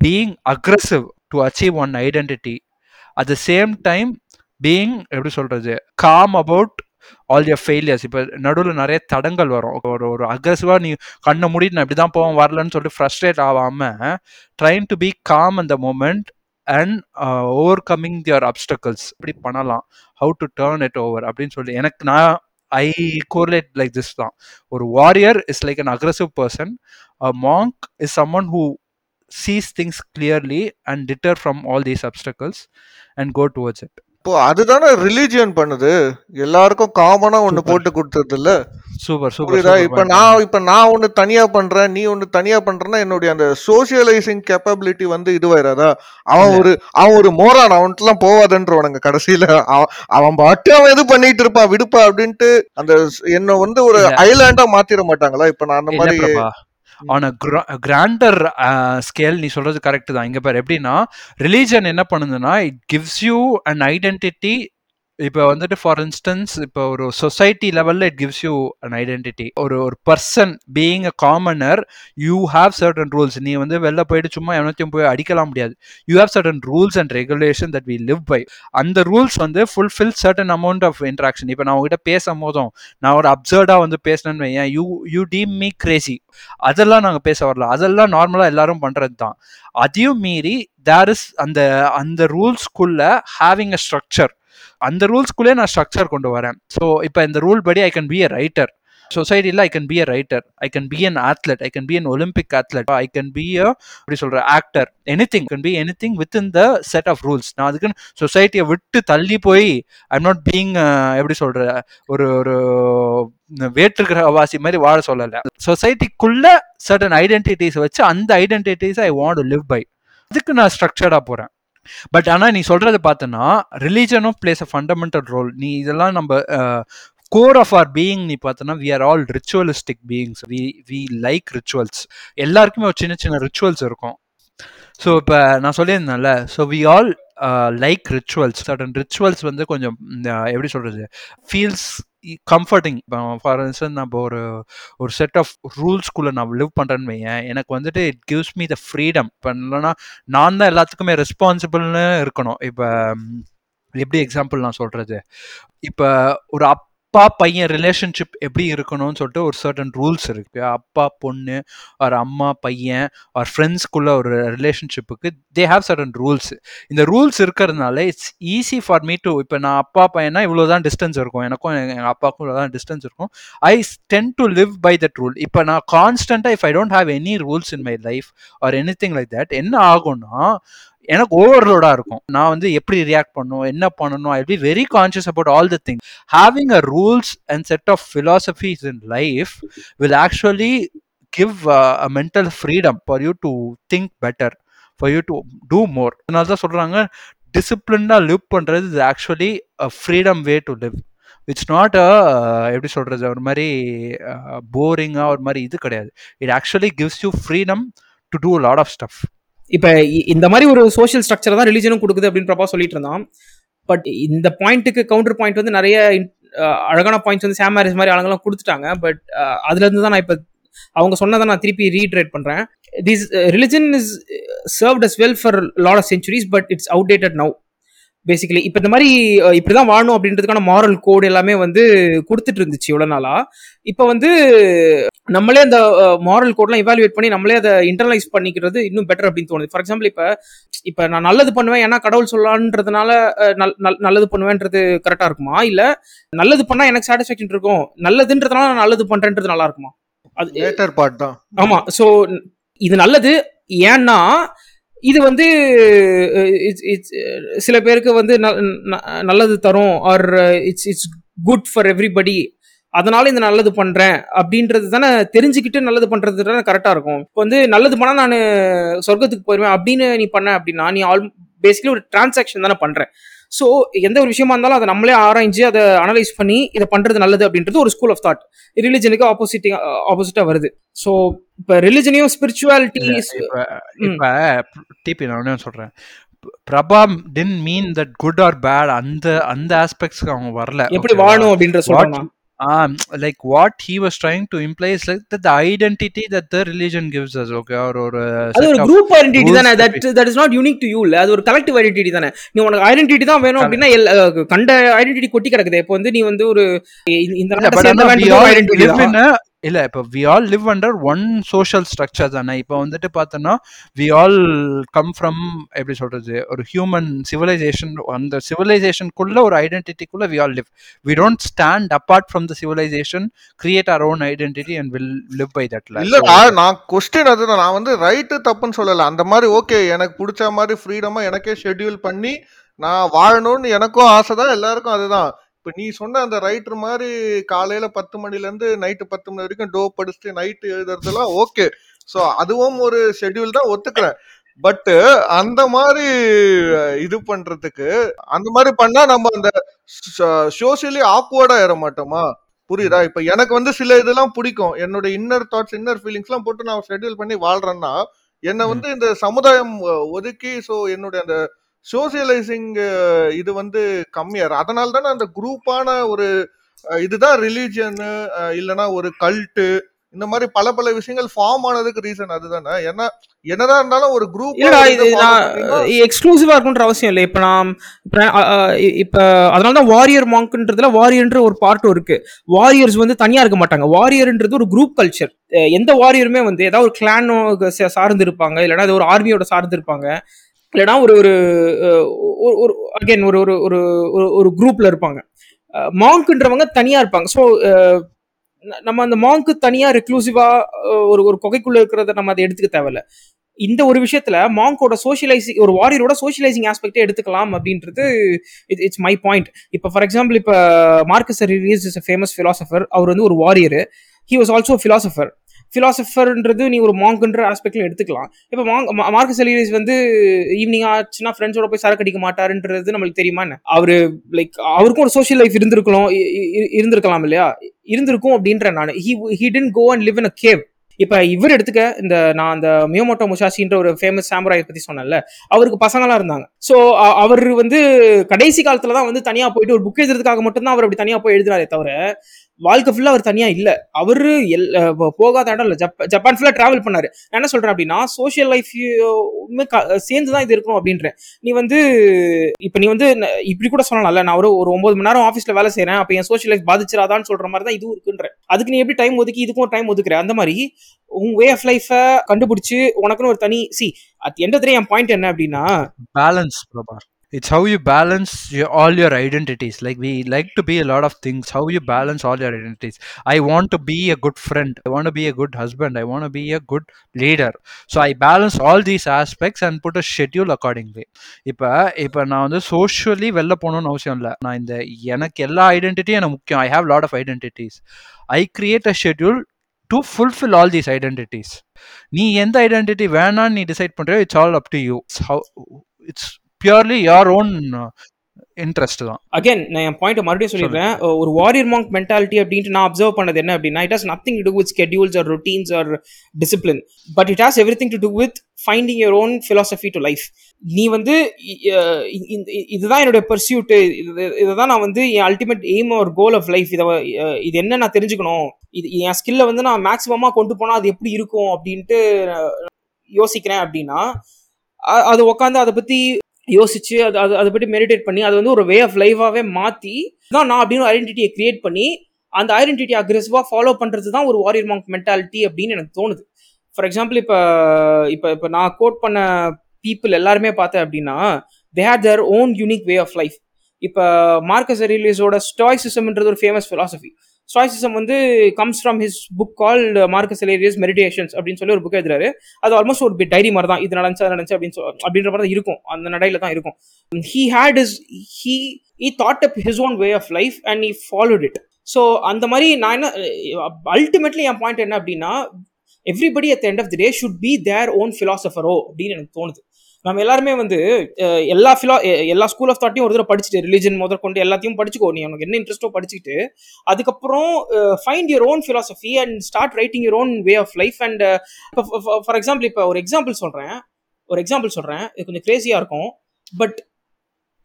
Being aggressive to achieve one identity at the same time being எப்படி சொல்றது calm about all your failures இப்போ நடுவில் நிறைய தடங்கள் வரும். ஒரு ஒரு அக்ரெசிவாக நீ கண்ணை முடி நான் இப்படி தான் போவேன் வரலன்னு சொல்லிட்டு ஃப்ரஸ்ட்ரேட் ஆகாமல் ட்ரைங் டு பி காம் அந்த moment and overcoming their obstacles இப்படி பண்ணலாம். How to turn it over அப்படின்னு சொல்லி எனக்கு நான் ஐ கோரிலேட் லைக் திஸ் தான். ஒரு warrior is like an aggressive person a monk is someone who sees things clearly and deter from all these obstacles and go towards it இப்போ அதுதானே religion பண்ணுது. எல்லாருக்கும் காமனா ஒண்ணு. போட்டு கொடுத்தது இல்ல சூப்பர் புரியுதா? இப்ப நான் இப்ப நான் ஒண்ணு தனியா பண்றேன் நீ ஒண்ணு தனியா பண்றேன்னா என்னுடைய அந்த சோசியலைசிங் கேப்பபிலிட்டி வந்து இதுவாயிராதா? அவன். ஒரு அவன் ஒரு மோரான் அவன்ட்டு எல்லாம் போவாதன்றவனுங்க கடைசியில. அவன் பாட்டு அவன் எது பண்ணிட்டு இருப்பான் விடுப்பா அப்படின்ட்டு அந்த என்ன வந்து ஒரு. ஐலாண்டா மாத்திர மாட்டாங்களா? இப்ப நான் அந்த மாதிரி ஆன் அ கிராண்டர் ஸ்கேல் நீ சொல்றது கரெக்ட் தான். இங்க பாரு எப்படின்னா ரிலீஜன் என்ன பண்ணுதுன்னா it gives you an identity இப்போ வந்துட்டு ஃபார் இன்ஸ்டன்ஸ் இப்போ ஒரு சொசைட்டி லெவலில் it gives you an identity ஒரு ஒரு person being a commoner you have certain rules நீ வந்து வெளில போயிட்டு சும்மா எவனத்தையும் போய் அடிக்கலாம் முடியாது. You have certain rules and regulation that we live by அந்த ரூல்ஸ் வந்து fulfil certain amount of interaction இப்போ நான் உங்ககிட்ட பேசும் போதும் நான் ஒரு அப்சர்டாக வந்து பேசினேன்னு வையேன் you you deem me crazy அதெல்லாம் நாங்கள் பேச வரல. அதெல்லாம் நார்மலாக எல்லாரும் பண்ணுறது தான் அதையும் மீறி தேர் இஸ் அந்த அந்த ரூல்ஸ்குள்ள ஹேவிங் அ ஸ்ட்ரக்சர் அந்த ரூல்ஸ்குள்ளே நான் ஸ்ட்ரக்சர் கொண்டு வரேன். ஸோ இப்போ இந்த ரூல் படி I can be a writer சொசைட்டியில் I can be a writer I can be an athlete I can be an Olympic athlete I can be a அப்படி சொல்கிற actor anything can be anything within the set of rules நான் அதுக்குன்னு சொசைட்டியை விட்டு தள்ளி போய் I'm not being எப்படி சொல்கிற ஒரு ஒரு வேற்றுக்கிரகவாசி மாதிரி வாழ சொல்லலை. சொசைட்டிக்குள்ள சர்டன் ஐடென்டிட்டிஸ் வச்சு அந்த identities I want live by அதுக்கு நான் ஸ்ட்ரக்சர்டாக போகிறேன் பட் ஆனால் நீ சொல்கிறத பார்த்தோன்னா ரிலீஜனும் பிளேஸ் அ ஃபண்டமெண்டல் ரோல் நீ இதெல்லாம் நம்ம கோர் ஆஃப் ஆர் பீயிங் நீ பார்த்தோன்னா we are all ritualistic beings we we like rituals எல்லாருக்குமே ஒரு சின்ன சின்ன ரிச்சுவல்ஸ் இருக்கும். ஸோ இப்போ நான் சொல்லியிருந்தேன்ல so we all like rituals certain rituals வந்து கொஞ்சம் எப்படி சொல்கிறது ஃபீல்ஸ் கம்ஃபர்டிங் ஃபார் இன்ஸ்டன்ஸ் நான் இப்போ ஒரு ஒரு செட் ஆஃப் ரூல்ஸ்குள்ளே நான் லிவ் பண்ணுறேன்னு வையேன். எனக்கு வந்துட்டு it gives me the freedom இப்போ இல்லைன்னா நான் தான் எல்லாத்துக்குமே ரெஸ்பான்சிபிள்னு இருக்கணும். இப்போ எப்படி எக்ஸாம்பிள் நான் சொல்கிறது இப்போ ஒரு அப் அப்பா பையன் ரிலேஷன்ஷிப் எப்படி இருக்கணும்னு சொல்லிட்டு ஒரு சர்டன் ரூல்ஸ் இருக்கு. அப்பா பொண்ணு ஒரு அம்மா பையன் ஒரு ஃப்ரெண்ட்ஸ்குள்ள ஒரு ரிலேஷன்ஷிப்புக்கு தே ஹாவ் சர்டன் ரூல்ஸ் இந்த ரூல்ஸ் இருக்கிறதுனால it's easy for me to இப்போ நான் அப்பா பையனா இவ்வளோ தான் டிஸ்டன்ஸ் இருக்கும். எனக்கும் எங்கள் அப்பாவுக்கும் இவ்வளோ தான் டிஸ்டன்ஸ் இருக்கும். I tend to live by that rule இப்போ நான் கான்ஸ்டண்ட்டாக if I don't have any rules in my life or anything like that என்ன ஆகும்னா எனக்கு ஓவர்லோடா இருக்கும். நான் வந்து எப்படி ரியாக்ட் பண்ணணும் என்ன பண்ணணும் I be very conscious about all the thing having a rules and set of philosophies in life will actually give a mental freedom for you to think better for you to do more அதனால தான் சொல்கிறாங்க டிசிப்ளின்டாக live பண்ணுறது இது actually a freedom way to live it's not a எப்படி சொல்கிறது ஒரு மாதிரி போரிங்காக ஒரு மாதிரி இது கிடையாது. It actually gives you freedom to do lot of stuff இப்போ இந்த மாதிரி ஒரு சோஷியல் ஸ்ட்ரக்சர் தான் ரிலிஜனும் கொடுக்குது அப்படின்னு பிரபா சொல்லிட்டு இருந்தான். பட் இந்த பாயிண்ட்டுக்கு கவுண்டர் பாயிண்ட் வந்து நிறைய அழகான பாயிண்ட்ஸ் வந்து சாம் மேரேஜ் மாதிரி ஆளுங்கெல்லாம் கொடுத்துட்டாங்க. பட் அதுலேருந்து தான் நான் இப்போ அவங்க சொன்னதை நான் திருப்பி ரீட்ரேட் பண்ணுறேன் this religion is served as well for lot of centuries but it's outdated now basically இப்போ இந்த மாதிரி இப்படிதான் வாழணும் அப்படின்றதுக்கான மாரல் கோடு எல்லாமே வந்து கொடுத்துட்டு இருந்துச்சு இவ்வளோ நாளா. இப்போ வந்து நம்மளே அந்த மாரல் கோட்லாம் இவாலுவேட் பண்ணி நம்மளே அதை இன்டர்னலைஸ் பண்ணிக்கிறது இன்னும் பெட்டர் அப்படின்னு தோணுது. ஃபார் எக்ஸாம்பிள் இப்போ இப்போ நான் நல்லது பண்ணுவேன் ஏன்னா கடவுள் சொல்லலான்றதுனால நல்லது பண்ணுவேன்றது கரெக்டாக இருக்குமா? இல்லை நல்லது பண்ணால் எனக்கு சாட்டிஸ்ஃபேக்ஷன் இருக்கும் நல்லதுன்றதுனால நான் நல்லது பண்ணுறேன்றது நல்லா இருக்குமா? அது லேட்டர் பார்ட் தான். ஆமாம் ஸோ இது நல்லது ஏன்னா இது வந்து சில பேருக்கு வந்து நல்லது தரும் or it's it's good for everybody அதனால இந்த நல்லது பண்றேன் அப்படின்றது தானே தெரிஞ்சுக்கிட்டு நல்லது பண்றது தானே கரெக்டா இருக்கும். இப்போ வந்து நல்லது பண்ணா நான் சொர்க்கத்துக்கு போயிருவேன் அப்படின்னு நீ பண்ண அப்படின்னா நீ ஆல் பேசிக்கலி ஒரு டிரான்சாக்ஷன் தானே பண்றேன் ஸோ எந்த ஒரு விஷயமா இருந்தாலும் அதை நம்மளே ஆராய்ஞ்சு அதை அனலைஸ் பண்ணி இதை பண்றது நல்லது அப்படின்றது ஒரு ஸ்கூல் ஆஃப் தாட் ரிலிஜனுக்கு ஆப்போசிட் ஆப்போசிட்டா வருது. ஸோ இப்போ ரிலிஜனையும் ஸ்பிரிச்சுவாலிட்டி இப்போ டிபி நான் ஒன்று சொல்றேன். Prabha didn't mean that good or bad அந்த அந்த ஆஸ்பெக்ட்ஸ்க்கு அவங்க வரல. எப்படி வாழணும் அப்படின்ற சொல்றாங்க um like what he was trying to imply is like that the identity that the religion gives us okay or or அது ஒரு குரூப் ஐடென்டிட்டி தானே. That that is not unique to you இல்ல. அது ஒரு கலெக்டிவ் ஐடென்டிட்டி தானே. நீ உனக்கு identity தான் வேணும் அப்படின்னா கண்ட ஐடென்டிட்டி கொட்டி கிடக்குது. இப்போ வந்து நீ வந்து ஒரு இந்த இல்ல இப்போ we all live under one social structure தானே. இப்போ வந்துட்டு பார்த்தோன்னா வி ஆல் கம் ஃப்ரம் எப்படி சொல்றது ஒரு ஹியூமன் சிவிலைசேஷன் அந்த சிவிலைசேஷனுக்குள்ள ஒரு ஐடென்டிட்டிக்குள்ள we all live we don't stand apart from the civilisation create our own identity and will live by தட்ல இல்லை நான் கொஸ்டின் அதுதான் நான் வந்து ரைட்டு தப்புன்னு சொல்லல. அந்த மாதிரி ஓகே எனக்கு பிடிச்ச மாதிரி ஃப்ரீடமா எனக்கே ஷெட்யூல் பண்ணி நான் வாழணும்னு எனக்கும் ஆசை தான் எல்லாருக்கும் அதுதான். இப்போ நீ சொன்ன அந்த ரைட்டர் மாதிரி காலையில பத்து மணிலேருந்து நைட்டு பத்து மணி வரைக்கும் டோ படிச்சுட்டு நைட்டு எழுதுறதுலாம் ஓகே ஸோ அதுவும் ஒரு ஷெட்யூல் தான் ஒத்துக்கிறேன். பட் அந்த மாதிரி இது பண்றதுக்கு அந்த மாதிரி பண்ணா நம்ம அந்த சோசியலி ஆக்வர்டா ஏற மாட்டோமா? புரியுதா? இப்ப எனக்கு வந்து சில இதெல்லாம் பிடிக்கும். என்னோட இன்னர் தாட்ஸ் இன்னர் ஃபீலிங்ஸ் எல்லாம் போட்டு நான் ஷெட்யூல் பண்ணி வாழ்றேன்னா என்னை வந்து இந்த சமுதாயம் ஒதுக்கி ஸோ என்னுடைய அந்த சோசியலைசிங் இது வந்து கம்மியாரு அதனால தானே அந்த குரூப்பான ஒரு இதுதான் ரிலீஜியன் இல்லைன்னா ஒரு கல்ட்டு இந்த மாதிரி பல பல விஷயங்கள் ஃபார்ம் ஆனதுக்கு ரீசன் அதுதானே. ஏன்னா என்னதான் இருந்தாலும் ஒரு குரூப் எக்ஸ்க்ளூசிவா இருக்குன்ற அவசியம் இல்லை. இப்ப நான் இப்ப அதனால தான் வாரியர் மாங்க்ன்றதுல வாரியர்ன்ற ஒரு பார்ட்டும் இருக்கு. வாரியர்ஸ் வந்து தனியா இருக்க மாட்டாங்க. வாரியர்ன்றது ஒரு குரூப் கல்ச்சர் எந்த வாரியருமே வந்து ஏதாவது ஒரு கிளானோ சார்ந்து இருப்பாங்க இல்லைன்னா அது ஒரு ஆர்மியோட சார்ந்து இருப்பாங்க இல்லைனா ஒரு ஒரு ஒரு அகைன் ஒரு ஒரு ஒரு ஒரு குரூப்பில் இருப்பாங்க. மாங்க்ன்றவங்க தனியாக இருப்பாங்க. ஸோ நம்ம அந்த மாங்க்கு தனியாக ரெக்ளூசிவாக ஒரு ஒரு கொகைக்குள்ளே இருக்கிறத நம்ம அதை எடுத்துக்க தேவையில்ல. இந்த ஒரு விஷயத்துல மாங்கோட சோஷியலைசிங் ஒரு வாரியரோட சோஷியலைசிங் ஆஸ்பெக்டே எடுத்துக்கலாம் அப்படின்றது இட்ஸ் மை பாயிண்ட் இப்போ ஃபார் எக்ஸாம்பிள் இப்போ Marcus Aurelius is famous philosopher அவர் வந்து ஒரு warrior he was also philosopher ஃபிலாசபர்ன்றது நீ ஒரு மாங்குன்ற ஆஸ்பெக்ட்ல எடுத்துக்கலாம். இப்போ மாங் மார்க்கஸ் எலியஸ் வந்து ஈவினிங் ஆச்சுன்னா ஃப்ரெண்ட்ஸோட போய் சரக்கு அடிக்க மாட்டாருன்றது நம்மளுக்கு தெரியுமா என்ன? அவரு லைக் அவருக்கும் ஒரு சோஷியல் லைஃப் இருந்திருக்கலாம் இருந்திருக்கலாம் இல்லையா? இருந்திருக்கும் அப்படின்ற நான் he he tend go and live in a cave இப்போ இவர் எடுத்துக்க இந்த நான் அந்த மியோமோட்டோ முஷாஷின்ற ஒரு ஃபேமஸ் சாம்பராயை பற்றி சொன்னேன்ல அவருக்கு பசங்களாம் இருந்தாங்க. ஸோ அவர் வந்து கடைசி காலத்துல தான் வந்து தனியாக போயிட்டு ஒரு புக் எழுதுறதுக்காக மட்டும்தான் அவர் அப்படி தனியாக போய் எழுதுறாரே தவிர வாழ்க்கை ஃபுல்லாக அவர் தனியாக இல்லை. அவர் எல் போகாத இடம் இல்லை. ஜப்ப ஜப்பான் ஃபுல்லாக ட்ராவல் பண்ணார். நான் என்ன சொல்கிறேன் அப்படின்னா சோஷியல் லைஃப் சேர்ந்து தான் இது இருக்கணும் அப்படின்றேன். நீ வந்து இப்போ நீ வந்து இப்படி கூட சொல்லலாம்ல. நான் ஒரு ஒரு ஒம்பது மணி நேரம் ஆஃபீஸில் வேலை செய்கிறேன் அப்போ என் சோஷியல் லைஃப் பாதிச்சிடாதான்னு சொல்கிற மாதிரி தான் இதுவும் இருக்குன்ற அதுக்கு நீ எப்படி டைம் ஒதுக்கி இதுக்கும் டைம் ஒதுக்குற? அந்த மாதிரி உன் வே ஆஃப் லைஃபை கண்டுபிடிச்சி உனக்குன்னு ஒரு தனி சி அட் எண்ட் என் பாயிண்ட் என்ன அப்படின்னா balance it's how you balance your, all your identities like we like to be a lot of things how you balance all your identities i want to be a good friend i want to be a good husband i want to be a good leader so i balance all these aspects and put a schedule accordingly இப்போ இப்போ நான் வந்து socially வெளில போகணும்னு அவசியம் இல்லை நான் இந்த எனக்கு எல்லா ஐடென்டிட்டியும் எனக்கு முக்கியம் I have lot of identities I create a schedule to fulfil all these identities நீ எந்த ஐடென்டிட்டி வேணான்னு நீ decide பண்றியோ it's all up to you it's purely your own interest தான். அகைன் நான் என் பாயிண்ட் மறுபடியும் சொல்லிடுறேன். ஒரு வாரியர் மாங்க் மென்டாலிட்டி அப்படின்ட்டு நான் அப்சர்வ் பண்ணது என்ன அப்படின்னா it has nothing to do with schedules or routines or discipline but it has everything to do with finding your own philosophy to life நீ வந்து இதுதான் என்னுடைய பர்சியூட் இதை தான் நான் வந்து என் அல்டிமேட் எய்ம் ஒரு கோல் ஆஃப் லைஃப் இதை இது என்ன நான் தெரிஞ்சுக்கணும்? இது என் ஸ்கில்லை வந்து நான் மேக்ஸிமமாக கொண்டு போனால் அது எப்படி இருக்கும் அப்படின்ட்டு யோசிக்கிறேன் அப்படின்னா அது உட்காந்து அதை பற்றி யோசிச்சு அது அது அதை பற்றி மெடிடேட் பண்ணி அது வந்து ஒரு வே ஆஃப் லைஃபாகவே மாற்றி தான் நான் அப்படின்னு ஐடென்டிட்டியை கிரியேட் பண்ணி அந்த ஐடென்டிட்டி அக்ரெசிவாக ஃபாலோ பண்ணுறது தான் ஒரு வாரியர் மாங்க் மென்டாலிட்டி அப்படின்னு எனக்கு தோணுது. ஃபார் எக்ஸாம்பிள் இப்போ இப்போ இப்போ நான் கோட் பண்ண பீப்புள் எல்லாருமே பார்த்தேன் அப்படின்னா they had their own unique way of life இப்போ மார்க்கஸ் அரிலியஸோட ஸ்டாய்சிசம்ன்றது ஒரு ஃபேமஸ் ஃபிலாசபி ஸ்டாய்சிசம் வந்து comes from his book call Marcus Aurelius meditations அப்படின்னு சொல்லி ஒரு புக் எழுதுறாரு. அது ஆல்மோஸ்ட் ஒரு டைரி மாதிரி தான். இது நடந்துச்சு அது நடந்துச்சு அப்படின்னு அப்படின்ற மாதிரி தான் இருக்கும். அந்த நடையில தான் இருக்கும். He had his he he thought up his own way of life and he followed it so அந்த மாதிரி நான் என்ன அல்டிமேட்லி என் பாயிண்ட் என்ன அப்படின்னா everybody at end of the day should be their own ஃபிலாசபரோ அப்படின்னு எனக்கு தோணுது. நம்ம எல்லாருமே வந்து எல்லா ஃபிலா எல்லா ஸ்கூல் ஆஃப் தாட்டையும் ஒரு தடவை படிச்சுட்டு ரிலிஜன் முதற்கொண்டு எல்லாத்தையும் படிச்சுக்கோ நீ உனக்கு என்ன இன்ட்ரெஸ்ட்டோ படிச்சுக்கிட்டு அதுக்கப்புறம் find your own philosophy and start writing your own way of life and for example இப்போ ஒரு எக்ஸாம்பிள் சொல்கிறேன் ஒரு எக்ஸாம்பிள் சொல்கிறேன் இது கொஞ்சம் கிரேசியாக இருக்கும். பட்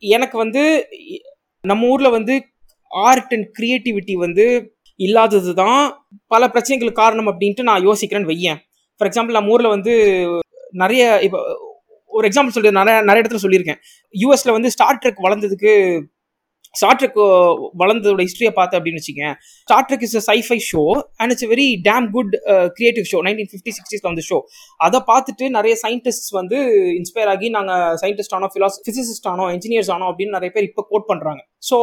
எனக்கு வந்து நம்ம ஊரில் வந்து ஆர்ட் அண்ட் க்ரியேட்டிவிட்டி வந்து இல்லாதது தான் பல பிரச்சனைகளுக்கு காரணம் அப்படின்ட்டு நான் யோசிக்கிறேன்னு வையேன். ஃபார் எக்ஸாம்பிள் நம்ம ஊரில் வந்து நிறைய இப்போ ஒரு எக்ஸாம்பிள் சொல்லி நிறைய நிறைய இடத்துல சொல்லியிருக்கேன். யூஎஸ்ல வந்து ஸ்டார் ட்ரெக் வளர்ந்ததுக்கு ஸ்டார் ட்ரெக் வளர்ந்ததோட ஹிஸ்டரியை பார்த்து அப்படின்னு வச்சுக்கேன் Star Trek is sci fi show and it's very damn good creative show nineteen fifty சிக்ஸ்டீஸ்ல வந்து ஷோ அதை பார்த்துட்டு நிறைய சயின்டிஸ்ட் வந்து இன்ஸ்பயர் ஆகி நாங்கள் சயின்டிஸ்ட் ஆனோம் ஃபிலாஸ் ஃபிசிசிஸ்ட் ஆனோம் இன்ஜினியர்ஸ் ஆனோம் அப்படின்னு நிறைய பேர் இப்போ கோட் பண்ணுறாங்க so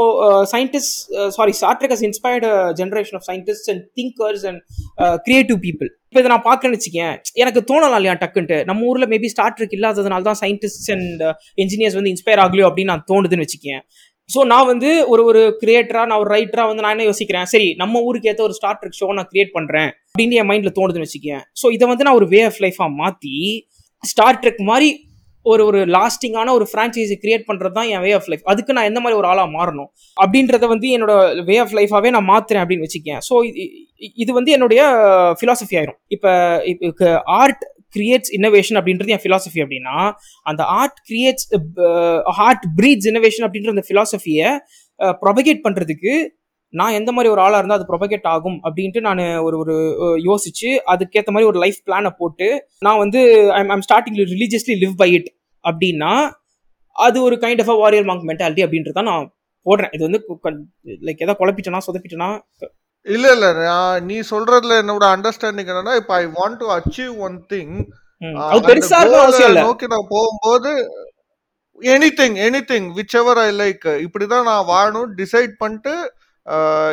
scientist sorry Star Trek has inspired generation of scientist and thinkers and creative people இப்போ இதை நான் பார்க்கறேன்னு வச்சுக்கேன் எனக்கு தோணலாம் இல்லையா டக்குன்ட்டு? நம்ம ஊரில் மேபி ஸ்டார்ட் ட்ரிக் இல்லாததுனால தான் சயின்டிஸ்ட் அண்ட் இன்ஜினியர்ஸ் வந்து இன்ஸ்பயர் ஆகலையோ அப்படின்னு நான் தோணுதுன்னு வச்சுக்கேன் ஸோ நான் வந்து ஒரு ஒரு கிரியேட்டரா நான் ஒரு ரைட்டரா வந்து நான் என்ன யோசிக்கிறேன்? சரி நம்ம ஊருக்கு ஏற்ற ஒரு ஸ்டார் ட்ரிக் ஷோ நான் கிரியேட் பண்றேன் அப்படின்னு என் மைண்ட்ல தோணுதுன்னு வச்சுக்கேன் ஸோ இதை வந்து நான் ஒரு வே ஆஃப் லைஃபா மாத்தி ஸ்டார் ட்ரெக் மாதிரி ஒரு ஒரு லாஸ்டிங்கான ஒரு ஃப்ரான்ச்சைஸி கிரியேட் பண்ணுறது தான் என் வே ஆஃப் லைஃப் அதுக்கு நான் எந்த மாதிரி ஒரு ஆளாக மாறணும்? அப்படின்றத வந்து என்னோட வே ஆஃப் லைஃபாகவே நான் மாத்துறேன் அப்படின்னு வச்சுக்கேன். ஸோ இது வந்து என்னுடைய ஃபிலாசபி ஆயிரும். இப்போ இப்போ ஆர்ட் கிரியேட்ஸ் இன்னோவேஷன் அப்படின்றது என் ஃபிலாசபி அப்படின்னா அந்த art creates art breeds innovation அப்படின்ற அந்த ஃபிலாசபியை ப்ரொபகேட் பண்ணுறதுக்கு நான் எந்த மாதிரி ஒரு ஆளாக இருந்தால் அது ப்ரொபகேட் ஆகும் அப்படின்ட்டு நான் ஒரு ஒரு யோசிச்சு அதுக்கேற்ற மாதிரி ஒரு லைஃப் பிளானை போட்டு நான் வந்து I'm I'm starting religiously live by it அப்படின்னா அது ஒரு kind of a warrior monk mentality அப்படின்றத நான் போடுறேன். இது வந்து லைக் ஏதாவது குழப்பிட்டேனா சொதப்பிட்டேனா? இல்ல இல்ல நீ சொல்றதுல என்னோட அண்டர்ஸ்டாண்டிங் என்னன்னா இப்ப I want to achieve one thing பெருசா நோக்கி நான் போகும்போது anything anything which ever I like இப்படிதான் நான் வாழணும் டிசைட் பண்ணிட்டு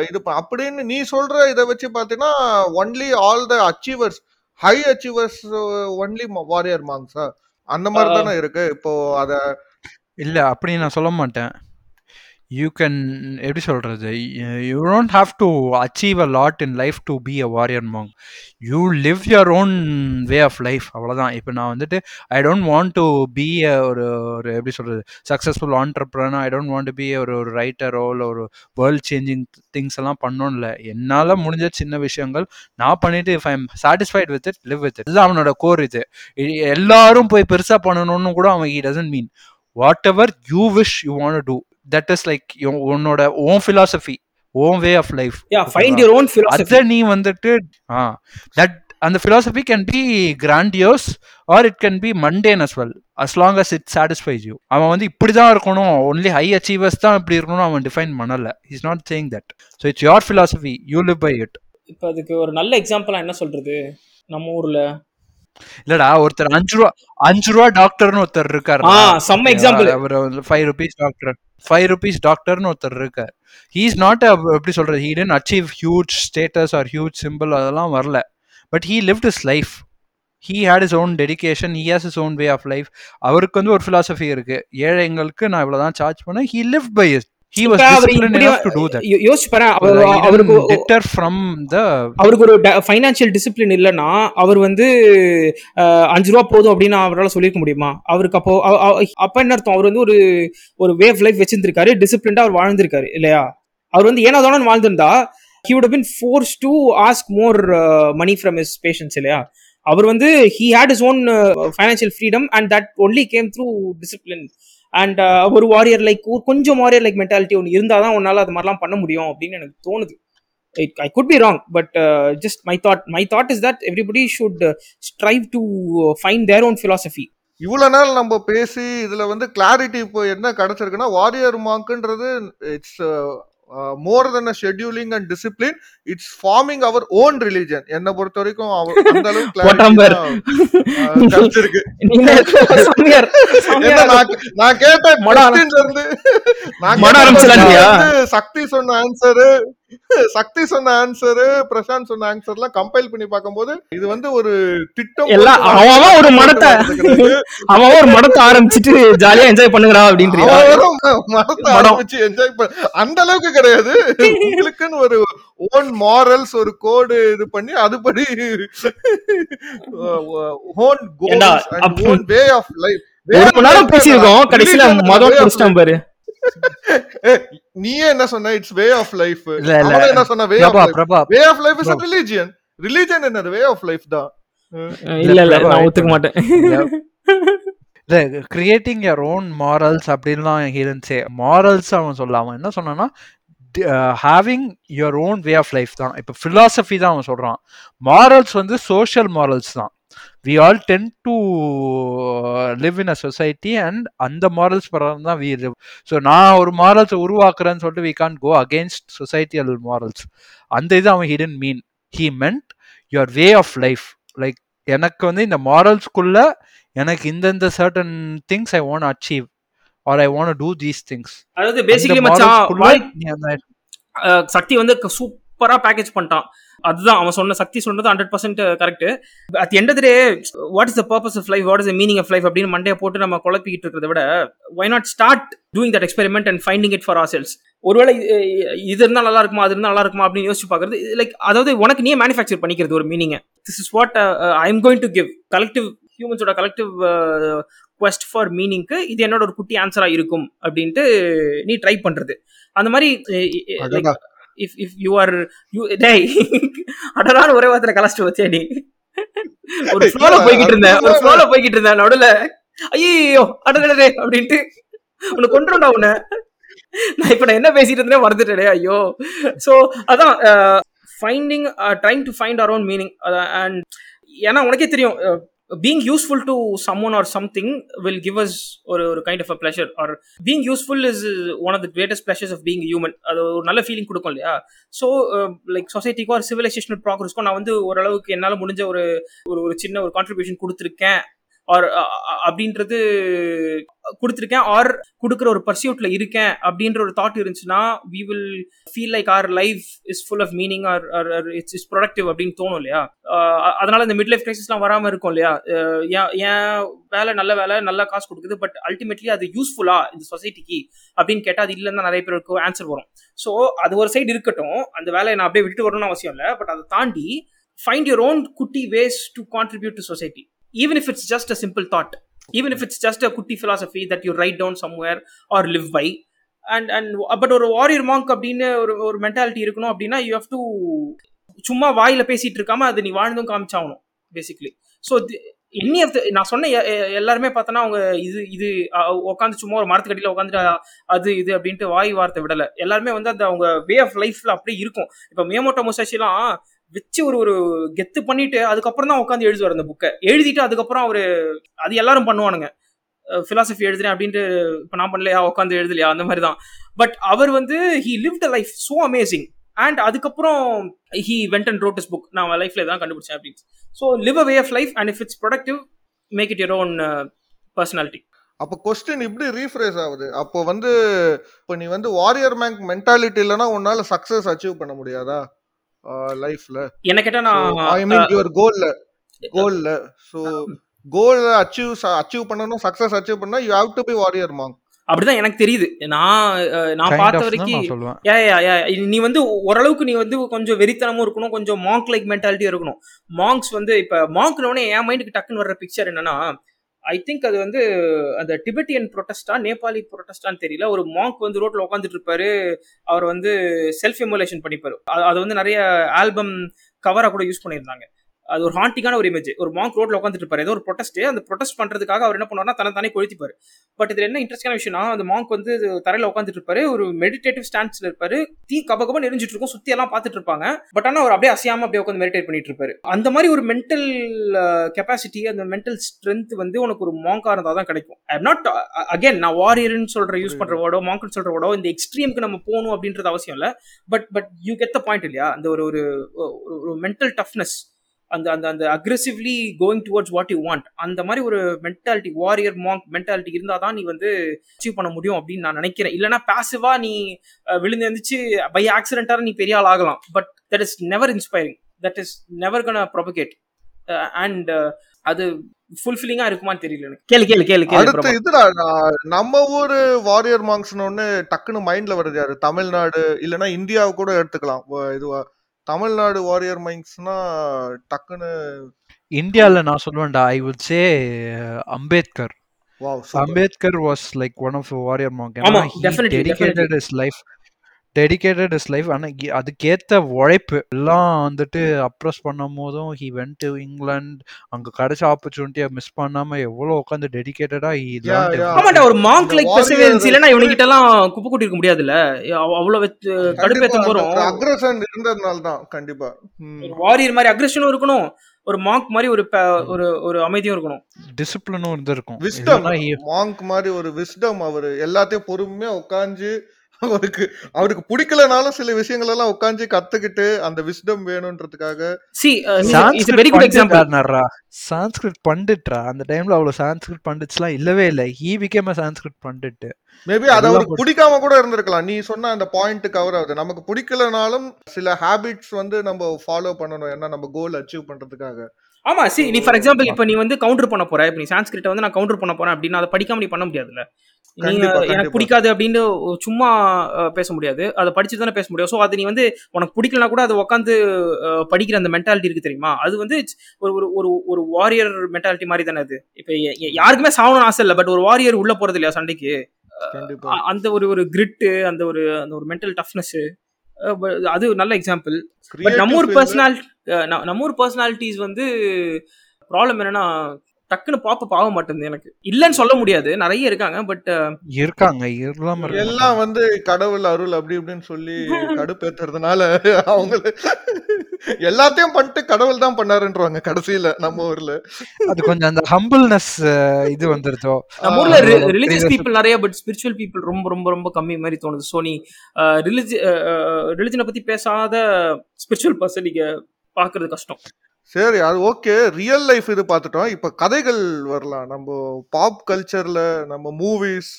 இது அப்படின்னு நீ சொல்ற இதை வச்சு பார்த்தீங்கன்னா only all the achievers high achievers only warrior மாங்ஸா அந்த மாதிரி தானே இருக்கு? இப்போ அத இல்ல அப்படி நான் சொல்ல மாட்டேன். யூ கேன் எப்படி சொல்கிறது you don't have to achieve a lot in life to be a warrior monk you live your own way of life அவ்வளோதான் இப்போ நான் வந்துட்டு I don't want to be ஒரு ஒரு எப்படி சொல்கிறது successful entrepreneur I don't want to be ஒரு ஒரு ரைட்டரோ இல்லை ஒரு வேர்ல்ட் சேஞ்சிங் திங்ஸ் எல்லாம் பண்ணோம்ல இல்லை. என்னால் முடிஞ்ச சின்ன விஷயங்கள் நான் பண்ணிட்டு if I'm satisfied with it live with it இதுதான் அவனோட கோர் இது. எல்லாரும் போய் பெருசாக பண்ணணும்னு கூட அவன் it doesn't mean whatever you wish you want do that is like உன்னோட own philosophy own way of life yeah find your own philosophy. அத நீ வந்துட்டு ஆ தட் அந்த philosophy can be grandiose or it can be mundane as well as long as it satisfies you. அவன் வந்து இப்படி தான் இருக்கணும் ஒன்லி ஹை அச்சீவர்ஸ் தான் இப்படி இருக்கணும் அவன் டிஃபைன் பண்ணல. Is not saying that so it's your philosophy you live by it இப்போ அதுக்கு ஒரு நல்ல எக்ஸாம்பிளா என்ன சொல்றது? நம்ம ஊர்ல இல்லடா ஒருத்தர் அஞ்சு ரூபா அஞ்சு ரூபா டாக்டர்னு ஒருத்தர் இருக்காரு செம்ம எக்ஸாம்பிள் அவர் five rupees doctor five rupees டாக்டர்னு ஒருத்தர் இருக்கார். ஹீ இஸ் நாட் எப்படி சொல்றது he didn't achieve huge status or huge simple அதெல்லாம் வரல. But he lived his life he had his own dedication he has his own way of life அவருக்கு வந்து ஒரு philosophy இருக்கு. ஏழைங்களுக்கு நான் இவ்வளவுதான் சார்ஜ் பண்ணேன். He live by it he was discipline யோசிச்சு பாரு அவருக்கு டிட்டர் ஃப்ரம் த அவருக்கு ஒரு ஃபைனான்சியல் டிசிப்ளின் இல்லைன்னா அவர் வந்து அஞ்சு ரூபா போதும் அப்படின்னு அவரால் சொல்லியிருக்க முடியுமா? அவருக்கு அப்போ அப்ப என்ன அர்த்தம்? அவர் வந்து ஒரு ஒரு வே ஆஃப் லைஃப் வச்சிருந்திருக்காரு டிசிப்ளின்டா அவர் வாழ்ந்திருக்காரு இல்லையா? அவர் வந்து ஏனோ தானோ வாழ்ந்திருந்தா he would have been forced to ask more uh, money from his patients இல்லையா? அவர் வந்து he had his own uh, financial freedom and that only came through discipline. And uh, ஒரு வாரியர் லைக் கொஞ்சம் வாரியர் லைக் மென்டாலிட்டி ஒன்று இருந்தால் தான் உன்னால் அது மாதிரிலாம் பண்ண முடியும் அப்படின்னு எனக்கு தோணுது. I could be wrong but just my thought my thought is that everybody should strive to find their own philosophy இவ்வளோ நாள் நம்ம பேசி இதில் வந்து கிளாரிட்டி இப்போ என்ன கிடச்சிருக்குன்னா warrior மார்க்குன்றது it's more than scheduling and discipline it's forming our own religion என்னை பொறுத்த வரைக்கும் அந்த அளவுக்கு சாமியார் நான் நான் கேட்ட மட- questions இருந்து சக்தி சொன்ன ஆன்சரு சக்தி சொன்ன ஆன்சரு பிரசாந்த் சொன்ன ஆன்சர் எல்லாம் கம்பைல் பண்ணி பார்க்கும்போது இது வந்து ஒரு திட்டம் எல்லாம் அவன் ஒரு மடத்தை. அவன் ஒரு மடத்தை ஆரம்பிச்சிட்டு ஜாலியா என்ஜாய் பண்ணுங்கடா மரத்தை மடம். ஆரம்பிச்சு என்ஜாய் பண்ண அந்த அளவுக்கு கிடையாது. உங்களுக்குன்னு ஒரு ஓன் மாரல்ஸ் ஒரு கோடு இது பண்ணி அதுபடி own goals own way of life ஒரு மணி நேரம் பேசியிருக்கோம் கடைசியில மதம் பாரு. நீயே என்ன சொன்ன? இட்ஸ் வே ஆஃப் லைஃப் இல்ல, இல்ல. அவன் என்ன சொன்ன? Way of Prabha life way of life is religion religion என்னது வே ஆஃப் லைஃப் தான் இல்ல இல்ல நான் ஒத்துக்க மாட்டேன். இல்ல கிரியேட்டிங் யர் ஓன் மாரல்ஸ் அப்படின்லாம் ஹீரன்ஸே மாரல்ஸ் அவன் சொல்ல அவன் என்ன சொன்னான்னா having your own way of life தான். இப்போ philosophy தான் அவன் சொல்றான். மாரல்ஸ் வந்து சோஷியல் மாரல்ஸ் தான். We all tend to live in a society and அந்த மாரல்ஸ் பிரகாரம் தான் வி லிவ் ஸோ நான் ஒரு மாரல்ஸ் உருவாக்குறேன்னு சொல்லிட்டு we Khan go against societal morals அந்த இது அவன் he didn't mean he meant your way of life like எனக்கு வந்து இந்த மாரல்ஸ்குள்ள எனக்கு இந்தந்த certain things I want achieve or I want do these things அதாவது பேசிக்கலி மச்சான் சக்தி வந்து சூப்பரா பேக்கேஜ் பண்ணிட்டான். அதுதான் அவன் சொன்ன சக்தி சொன்னது hundred percent correct at end day what is the purpose of life what is meaning of life அப்படின்னு மண்டையை போட்டு நம்ம குழப்பிக்கிட்டு இருக்கிறத விட why not start doing that experiment and finding it for ourselves ஒருவேளை இது- இருந்தால் நல்லா இருக்குமா அது இருந்தால் நல்லா இருக்குமா அப்படின்னு யோசிச்சு பார்க்கறது லைக் அதாவது உனக்கு நீயே மேனுஃபேக்சர் பண்ணிக்கிறது ஒரு meaning this is what I am going to give collective ஹியூமன்ஸோட collective quest for மீனிங்க்கு இது என்னோட ஒரு குட்டி ஆன்சரா இருக்கும் அப்படின்ட்டு நீ ட்ரை பண்றது. அந்த மாதிரி. If if you are you டேய் அடரான ஒரே வாரத்துல கலஸ்ட் வச்சே நீ? ஒரு ஃப்ளோல போய்கிட்டு இருந்தேன் ஒரு ஃப்ளோல போய்கிட்டு இருந்தேன் நடுவுல. ஐயோ அடடே அப்படின்ட்டு. உன்னை கொண்டுடா உன்னை. நான் இப்ப நான் என்ன பேசிட்டு இருந்தேன் மறந்துட்டேன் ஐயோ. சோ அதான் finding trying to find our own meaning and ஏன்னா உனக்கே தெரியும் being useful to someone or something will give us ஒரு ஒரு kind of a pleasure or being useful is one of the greatest pleasures of being human அது ஒரு நல்ல feeling கொடுக்கும் இல்லையா? ஸோ லைக் சொசைட்டிக்கோ ஒரு சிவிலைசேஷனல் ப்ராக்ரஸ்க்கோ நான் வந்து ஓரளவுக்கு என்னால் முடிஞ்ச ஒரு ஒரு ஒரு சின்ன ஒரு கான்ட்ரிபியூஷன் கொடுத்துருக்கேன். ஆர் uh, uh, அப்படின்றது கொடுத்துருக்கேன். ஆர் கொடுக்குற ஒரு பர்சியூட்ல இருக்கேன் அப்படின்ற ஒரு தாட் இருந்துச்சுன்னா we will feel like our life is full of meaning or it's is productive அப்படின்னு தோணும் இல்லையா? Uh, அதனால இந்த மிட் லைஃப் கிரைசிஸ்லாம் வராமல் இருக்கும் இல்லையா? ஏன் ஏன் வேலை நல்ல வேலை நல்ல காசு கொடுக்குது பட் அல்டிமேட்லி அது யூஸ்ஃபுல்லா இந்த சொசைட்டிக்கு அப்படின்னு கேட்டால் அது இல்லைன்னா நிறைய பேருக்கு ஆன்சர் வரும். ஸோ அது ஒரு சைடு இருக்கட்டும். அந்த வேலையை நான் அப்படியே விட்டு வரணும்னு அவசியம் இல்லை. பட் அதை தாண்டி ஃபைண்ட் யுவர் ஓன் குட்டி ways to contribute to society even if it's just a simple thought even if it's just a குட்டி philosophy that you write down somewhere or live by and and but ஒரு warrior monk அப்படின்னு ஒரு ஒரு mentality இருக்கணும் அப்படின்னா you have to சும்மா வாயில பேசிட்டு இருக்காம அது நீ வாழ்ந்தும் காமிச்சாகணும் பேசிக்லி ஸோ எனி ஆஃப் நான் சொன்ன எல்லாருமே பார்த்தோன்னா அவங்க இது இது உட்காந்து சும்மா ஒரு மரத்துக்கடியில் உட்காந்துட்டு அது இது அப்படின்ட்டு வாய் வார்த்தை விடலை. எல்லாருமே வந்து அந்த அவங்க வே ஆஃப் லைஃப்ல அப்படியே இருக்கும். இப்போ மியமோட்டோ முசாஷிலாம் வச்சு ஒரு ஒரு கெத்து பண்ணிட்டு அதுக்கப்புறம் தான் உட்காந்து எழுதுவார் அந்த புக்கை எழுதிட்டு அதுக்கப்புறம் அவர் அது எல்லாரும் பண்ணுவானுங்க. ஃபிலாசபி எழுதுறேன் அப்படின்ட்டு இப்போ நான் பண்ணலையா உட்காந்து எழுதலையா அந்த மாதிரி தான் பட் அவர் வந்து he live the life so amazing and அதுக்கப்புறம் he went and wrote his book நான் லைஃப்ல தான் கண்டுபிடிச்சேன் அப்படின்னு. So live a way of life and if it's productive make it your own personality அப்போ கொஸ்டின் இப்படி ரீஃப்ரேஸ் ஆகுது. அப்போ வந்து இப்போ நீ வந்து வாரியர் மேங்க் மென்டாலிட்டி இல்லைன்னா உன்னால சக்சஸ் அச்சீவ் பண்ண முடியாதா? லைஃப்ல என்ன கேட்டா நான் ஐ மீன் யுவர் கோல்ல கோல்ல ஸோ கோல் அச்சீவ் அச்சீவ் பண்ணணும் சக்சஸ் அச்சீவ் பண்ணா you have to be warrior monk அப்படிதான் எனக்கு தெரியுது. நான் நான் பார்த்த வரைக்கும் நீ வந்து ஓரளவுக்கு நீ வந்து கொஞ்சம் வெறித்தனமும் இருக்கணும் கொஞ்சம் மாங்க் லைக் மென்டாலிட்டியும் இருக்கணும். மாங்க்ஸ் வந்து இப்போ மாங்க்னோடனே என் மைண்டுக்கு டக்குன்னு வர்ற பிக்சர் என்னன்னா ஐ திங்க் அது வந்து அந்த டிபெட்டியன் ப்ரொட்டஸ்டா நேபாளி ப்ரொட்டஸ்டான்னு தெரியல. ஒரு மாங்க் வந்து ரோட்ல உட்காந்துட்டு இருப்பாரு. அவர் வந்து செல்ஃப் எமுலேஷன் பண்ணிப்பாரு. அது- அது வந்து நிறைய ஆல்பம் கவரா கூட யூஸ் பண்ணியிருந்தாங்க. அது ஒரு ஹாண்டிங்கான ஒரு இமேஜ் ஒரு மாங்க் ரோட்ல உட்காந்துட்டு இருப்பாரு. ஏதோ ஒரு ப்ரொட்டஸ்ட் அந்த ப்ரொட்டஸ்ட் பண்றதுக்காக அவர் என்ன பண்ணுவார்னா தன்னை தானே கொளுத்திப்பாரு. பட் இதுல என்ன இன்ட்ரெஸ்டான விஷயம்னா அந்த மாங்க் வந்து தரையில உட்காந்துட்டு இருப்பாரு. ஒரு மெடிடேட்டிவ் ஸ்டான்ஸ்ல இருப்பாரு. தீ கப கப எரிஞ்சிட்டு இருக்கும். சுத்தி எல்லாம் பார்த்துட்டு இருப்பாங்க. பட் ஆனா அவர் அப்படியே அசையாம அப்படியே உட்காந்து மெடிடேட் பண்ணிட்டு இருப்பாரு. அந்த மாதிரி ஒரு மென்டல் கெப்பாசிட்டி அந்த மென்டல் ஸ்ட்ரென்த் வந்து உனக்கு ஒரு மாங்கா இருந்தா தான் கிடைக்கும். ஐ நாட் அகைன் நான் வாரியர்னு சொல்ற யூஸ் பண்ற வேர்டோ மாங்க்னு சொல்ற வேர்டோ இந்த எக்ஸ்ட்ரீமுக்கு நம்ம போகணும் அப்படின்றது அவசியம் இல்ல. But but you get the point இல்லையா? அந்த ஒரு ஒரு மென்டல் டஃப்னஸ் அந்த அந்த அந்த aggressively going towards what you want அந்த மாதிரி ஒரு மென்டாலிட்டி வாரியர் மாங்க் மென்டாலிட்டி இருந்தால் தான் நீ வந்து அச்சீவ் பண்ண முடியும் அப்படின்னு நான் நினைக்கிறேன். இல்லைனா பாசிவா நீ விழுந்து எழுந்துச்சு பை ஆக்சிடென்ட்டாக நீ பெரிய ஆள் ஆகலாம். But that is never inspiring that is never gonna propagate and அது ஃபுல்ஃபில்லிங்காக இருக்குமான்னு தெரியல எனக்கு. கேளு கேளு கேளு கேளு அடுத்து. இதுடா நம்ம ஊரு வாரியர் மாங்க்ஸ்னு ஒண்ணு டக்குன்னு மைண்ட்ல வருது யாரு? தமிழ்நாடு இல்லைன்னா இந்தியாவை கூட எடுத்துக்கலாம். இதுவா தமிழ்நாடு வாரியர் மைங்ஸ்னா டக்குன்னு இந்தியால நான் சொல்லுவேன்டா I would say Ambedkar wow Ambedkar was like one of warrior monk dedicated his life dedicated his life ஆனா இ- அதுக்கேத்த உழைப்பு எல்லாம் வந்துட்டு அப்ரோஸ் பண்ணும் போதும் ஹி வென்ட் டு இங்கிலாந்து அங்க கிடைச்ச ஆப்பர்ச்சுனிட்டியை மிஸ் பண்ணாம எவ்வளவு உட்காந்து yeah. ஆமாண்டா ஒரு மாங்க் லைக் பெர்சிவரன்ஸ் இல்லைன்னா இவனுக்கிட்ட எல்லாம் குப்பை கூட்டி இருக்க முடியாதுல்ல அவ- அவ்வளவு வெச்சு கடுப்பேத்தும் போறோம் அக்ரஷன் இருந்ததுனால தான் கண்டிப்பா. ஒரு வாரியர் மாதிரி அக்ரெஷனும் இருக்கணும். ஒரு மாங்க் மாதிரி ஒரு ப- ஒரு ஒரு அமைதியும் இருக்கணும். டிசிப்ளினும் இருந்திருக்கும். விஸ்டம் மாங்க் மாதிரி ஒரு விஸ்டம் அவரு. எல்லாத்தையும் பொறுமையா உட்காந்து அவருக்கு அவருக்கு பிடிக்கலனாலும் சில விஷயங்கள் எல்லாம் உட்காந்து கத்துக்கிட்டு அந்த wisdom வேணும்ன்றதுக்காக see Sanskrit very good example Sanskrit பண்டிட்ரா? அந்த டைம்ல அவ்வளவு சான்ஸ்கிரிட் பண்டிட்ஸ்லாம் இல்லவே இல்ல. He became a Sanskrit pandit maybe அது அவருக்கு பிடிக்காம கூட இருந்திருக்கலாம். நீ சொன்ன அந்த பாயிண்ட் கவர் ஆகுது. நமக்கு பிடிக்கலனாலும் சில ஹாபிட்ஸ் வந்து நம்ம ஃபாலோ பண்ணணும். ஏன்னா நம்ம கோல் அச்சீவ் பண்றதுக்காக. ஆமா சி நீ ஃபார் எக்ஸாம்பிள் இப்போ நீ வந்து கவுண்டர் பண்ண போற. இப்போ நீ சான்ஸ்கிரிட்ட வந்து நான் கவுண்டர் பண்ண போறேன் அப்படின்னா அதை படிக்காம நீ பண்ண முடியாதுல்ல? நீ கண்டிப்பா, எனக்கு. பிடிக்காது அப்படின்னு சும்மா பேச முடியாது. அதை படிச்சு தானே பேச முடியும். ஸோ அது நீ வந்து உனக்கு பிடிக்கலனா கூட அதை உட்காந்து படிக்கிற அந்த மென்டாலிட்டி இருக்கு தெரியுமா? அது வந்து ஒரு ஒரு ஒரு ஒரு வாரியர் மென்டாலிட்டி மாதிரி தானே அது. இப்போ யாருக்குமே சாகணும்னு ஆசை இல்லை. பட் ஒரு வாரியர் உள்ள போறது இல்லையா சண்டைக்கு? அந்த ஒரு ஒரு கிரிட்டு அந்த ஒரு அந்த ஒரு மென்டல் டஃப்னஸ் அது நல்ல எக்ஸாம்பிள் பட் நம்ம ஊர் பர்சனாலிட்டி நம்ம ஊர் பர்சனாலிட்டிஸ் வந்து ப்ராப்ளம் என்னன்னா டக்குன்னு பாப்ப ஆக மாட்டேங்குது எனக்கு. இல்லைன்னு சொல்ல முடியாது. நிறைய இருக்காங்க பட் இருக்காங்க இல்லாம இருக்க எல்லாம் வந்து கடவுள் அருள் அப்படி இப்படின்னு சொல்லி கடுப்பேத்துறதுனால அவங்க எல்லாத்தையும் பண்ணிட்டு கடவுள் தான் பண்ணாருன்றவாங்க கடைசியில நம்ம ஊர்ல. அது கொஞ்சம் அந்த ஹம்பிள்னஸ் இது வந்துருதோ? நம்ம ஊர்ல ரிலிஜியஸ் பீப்புள் நிறைய பட் ஸ்பிரிச்சுவல் பீப்புள் ரொம்ப ரொம்ப ரொம்ப கம்மி மாதிரி தோணுது. ஸோ நீ ரிலிஜி ரிலிஜனை பத்தி பேசாத ஸ்பிரிச்சுவல் பர்சன் நீங்க பாக்குறது கஷ்டம். சரி அது ஓகே ரியல் லைஃப் இது பார்த்துட்டோம். இப்ப கதைகள் வரலாம். நம்ம பாப் கல்ச்சர்ல நம்ம மூவிஸ்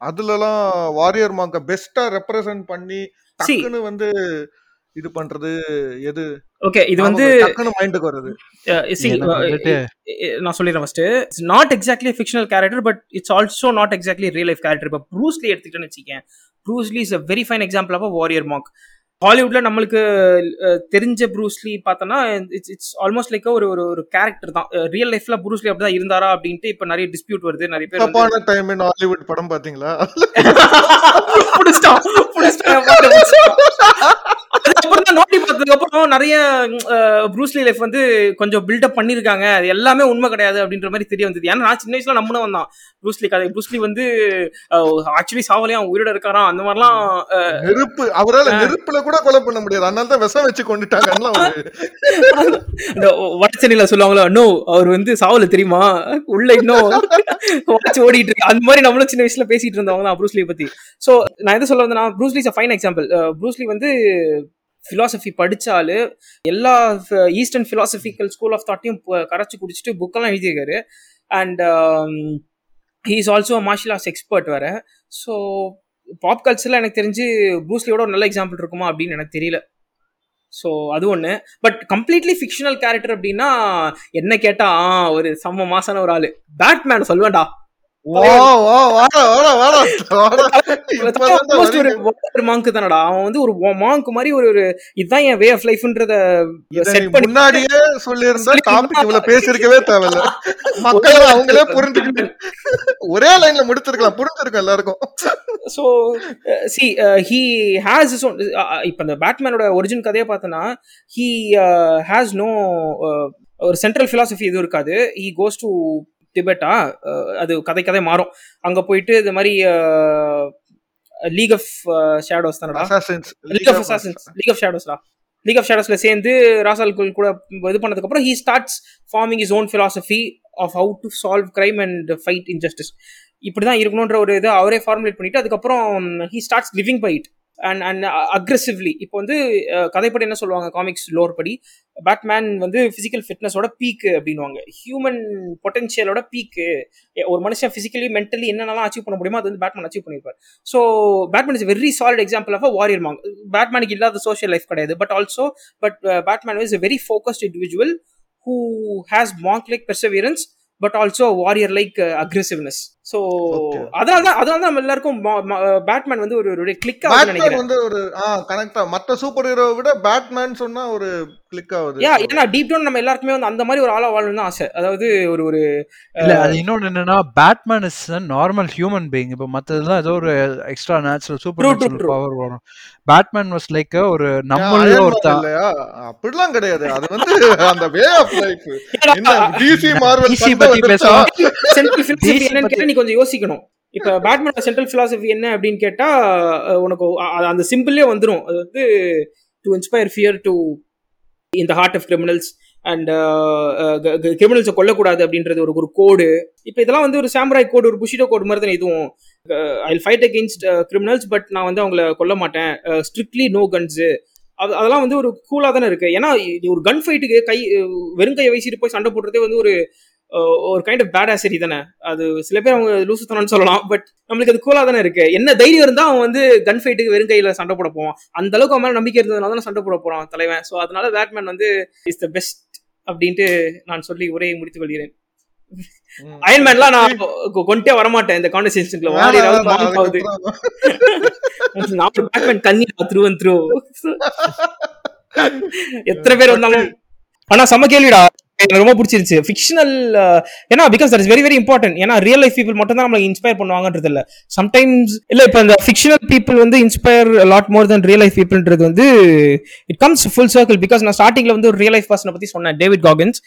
அதுலலாம் வாரியர் மாங்க பெஸ்டா ரெப்ரசன்ட் பண்ணி. டக்குன்னு வந்து இது பண்றது எது? ஓகே இது வந்து மைண்டுக்கு வருது uh, uh, uh, நான் சொல்லிடுறேன் first it's not exactly fictional character but it's also not exactly real life character இப்போ ப்ரூஸ்லி எடுத்துக்கிட்டேன்னு வச்சுக்கேன். Bruce Lee is a very fine example of warrior monk ஹாலிவுட்ல நம்மளுக்கு தெரிஞ்ச ப்ரூஸ்லி பார்த்தோன்னா இட்ஸ் இட்ஸ் ஆல்மோஸ்ட் லைக் ஒரு ஒரு ஒரு கேரக்டர் தான். ரியல் லைஃப்ல ப்ரூஸ்லி அப்படிதான் இருந்தாரா அப்படின்ட்டு இப்போ நிறைய டிஸ்பியூட் வருது. நிறைய பேர் தப்பான டைம் இன் ஹாலிவுட் படம் பாத்தீங்களா புடிச்சிட்டான், புடிச்சிட்டான். அதுக்கப்புறம் தான் நோண்டி பார்த்ததுக்கு அப்புறம் நிறைய ப்ரூஸ்லி லைஃப் வந்து கொஞ்சம் பில்டப் பண்ணிருக்காங்க. அது எல்லாமே உண்மை கிடையாது அப்படின்ற மாதிரி தெரிய வந்தது. ஏன்னா நான் சின்ன வயசுல நம்பினவன் தான். ப்ரூஸ்லி கதை. ப்ரூஸ்லி வந்து ஆக்சுவலி சாவலையா உயிரோட இருக்காராம் அந்த மாதிரிலாம் நெருப்பு. அவரால நெருப்புல கூட கொலை பண்ண முடியாது. அதனால தான் விஷம் வச்சு இந்த வடச்சென்னையில சொல்லுவாங்களோ நோ அவர் வந்து சாவல தெரியுமா? உள்ள இன்னும் வாட்ச் ஓடிட்டு இருக்கு. அந்த மாதிரி நம்மளும் சின்ன வயசுல பேசிட்டு இருந்தவங்க தான் ப்ரூஸ்லி பத்தி. சோ நான் எதை சொல்ல வந்தேன்னா Bruce Lee is fine example Bruce Lee வந்து ஃபிலாசபி படிச்சாலு எல்லா ஈஸ்டர்ன் ஃபிலாசபிக்கல் ஸ்கூல் ஆஃப் தாட்டையும் கரைச்சி குடிச்சிட்டு புக்கெல்லாம் எழுதியிருக்காரு. And he is also martial arts expert வேறு. ஸோ பாப் கல்ச்சரில் எனக்கு தெரிஞ்சு ப்ரூஸ்லியோட ஒரு நல்ல எக்ஸாம்பிள் இருக்குமா அப்படின்னு எனக்கு தெரியல. ஸோ அது ஒன்று பட் கம்ப்ளீட்லி ஃபிக்ஷனல் கேரக்டர் அப்படின்னா என்ன கேட்டால் ஆ, ஒரு செம்ம மாசான ஒரு ஆள். பேட்மேன் சொல்லுவேன்டா அவன் வந்து ஒரு மாங்க் மாதிரி ஒரு இதுதான் என் வே ஆஃப் லைஃப்ன்றத செட் பண்ணி முன்னாடியே சொல்லியிருந்தா டாபிக் இவ்வளவு பேசிருக்கவே தேவையில்ல. மக்கள் அவங்களே புரிஞ்சுக்கிட்டு ஒரே லைன்ல முடிச்சிருக்கலாம் புரிஞ்சிருக்கும் எல்லாருக்கும். So see he has his இப்போ இந்த பேட்மேனோட ஒரிஜினல் கதையை பார்த்தோன்னா ஹீ ஹேஸ் நோ ஒரு சென்ட்ரல் ஃபிலாசபி எதுவும் இருக்காது. ஹீ கோஸ் டு டிபெட்டா அது கதை கதை மாறும். அங்கே போயிட்டு இது மாதிரி லீக் ஆஃப் ஷேடோஸ் தானடா? League of assassins league of ஷேடோஸ்டா league of ஷேடோஸ்ல சேர்ந்து ராசால்குள் கூட இது பண்ணதுக்கு அப்புறம் he starts forming his own philosophy of how to solve crime and fight injustice இப்படி தான் இருக்கணுன்ற ஒரு இது அவரே ஃபார்முலேட் பண்ணிட்டு அதுக்கப்புறம் he starts living by it and and aggressively இப்போ வந்து கதைப்படி என்ன சொல்லுவாங்க? காமிக்ஸ் லோர் படி. பேட்மேன் வந்து ஃபிசிக்கல் ஃபிட்னஸோட பீக்கு அப்படின்வாங்க ஹியூமன் பொட்டன்ஷியலோட பீக்கு ஒரு மனுஷன் ஃபிசிக்கலி மென்டலி என்னென்னலாம் அச்சீவ் பண்ண முடியுமோ அது வந்து பேட்மேன் அச்சீவ் பண்ணியிருப்பார் so Batman is very solid example of a warrior monk பேட்மேனுக்கு இல்லாத சோஷியல் லைஃப் கிடையாது. But also but Batman is very focused individual who has monk like perseverance but also warrior like aggressiveness Okay. அதனால தான் அதனால தான் நம்ம எல்லாருக்கும் Batman வந்து ஒரு ஒரு கிளிக் பேட்மேன் நினைக்கிறேன். வந்து ஒரு ஆ கனெக்டா மத்த சூப்பர் ஹீரோவை விட பேட்மேன் சொன்னா ஒரு கிளிக் ஆகுது. யா ஏன்னா டீப் டவுன் நம்ம எல்லாருக்குமே வந்து அந்த மாதிரி ஒரு ஆளா வாழணும்னு தான் ஆசை. அதாவது ஒரு ஒரு இல்ல அது இன்னொன்னு என்னன்னா Batman is normal human being இப்போ மத்ததெல்லாம் ஏதோ ஒரு extra natural super natural. Power வரும். பேட்மேன் வாஸ் லைக் ஒரு நம்மள ஒருத்தன். இல்லையா? அப்படிலாம் கிடையாது. அது வந்து அந்த வே ஆஃப் லைஃப் என்ன டிசி மார்வல் DC பத்தி பேசுவோம். சென்ட்ரல் DC என்னன்னு நீ கொஞ்சம் யோசிக்கணும். இப்ப பேட்மேனோட சென்ட்ரல் பிலாசபி என்ன அப்படின்னு கேட்டா அஹ், உனக்கு அந்த சிம்பிளே வந்துரும். அது வந்து டு இன்ஸ்பயர் ஃபியர் டு இந்த ஹார்ட் ஆஃப் கிரிமினல்ஸ் அண்ட் கிரிமினல்ஸை கொல்லக்கூடாது அப்படின்றது ஒரு ஒரு கோடு. இப்போ இதெல்லாம் வந்து ஒரு சாம்ராய் கோடு ஒரு புஷிடோ கோடு மாதிரி தானே இதுவும். I fight against criminals but நான் வந்து அவங்கள கொல்ல மாட்டேன். ஸ்ட்ரிக்ட்லி நோ கன்ஸு அது அதெல்லாம் வந்து ஒரு கூலாக தானே இருக்கு. ஏன்னா ஒரு கன் ஃபைட்டுக்கு கை வெறும் கையை வீசிட்டு போய் சண்டை போடுறதே வந்து ஒரு ஒரு கைண்ட் ஆஃப் பேட் ஆசரி தானே. அது சில பேர் அவங்க லூசுத்தனம்னு சொல்லலாம் பட் நம்மளுக்கு அது கூலாக தானே இருக்கு. என்ன தைரியம் இருந்தால் அவன் வந்து கன் ஃபைட்டுக்கு வெறும் கையில் சண்டை போட போவான். அந்த அளவுக்கு அவன் மேலே நம்பிக்கை இருந்ததுனால தான் சண்டை போட போறான் தலைவன். ஸோ அதனால பேட்மேன் வந்து இஸ் த பெஸ்ட் அப்படின்ட்டு நான் சொல்லி உரையை முடித்துக் கொள்கிறேன். அயன்மேன்லாம் நான் கொண்டே வரமாட்டேன் இந்த கான்வர்சேஷன்ல மாங்க் ஆகுது நான் பேட்மேன் கண்ணி த்ரூ அண்ட் த்ரூ. எத்தனை பேர் வந்தாலும். ஆனா செம்ம கேள்விடா. எனக்கு ரொம்ப பிடிச்சிருச்சு. ஃபிக்ஷனல் ஏன்னா because that is very very important ஏன்னா ரியல் லைஃப் பீப்புள் மட்டும் தான் நம்மளை இன்ஸ்பயர் பண்ணுவாங்கன்றது இல்ல. சம்டைம்ஸ் இல்ல இப்ப இந்த ஃபிக்ஷனல் பீப்புள் வந்து inspire lot more than real life பீப்புள்ன்றது வந்து it comes full circle because நான் ஸ்டார்டிங்ல வந்து ஒரு ரியல் லைஃப் பர்சனை பத்தி சொன்னேன் டேவிட் காகன்ஸ்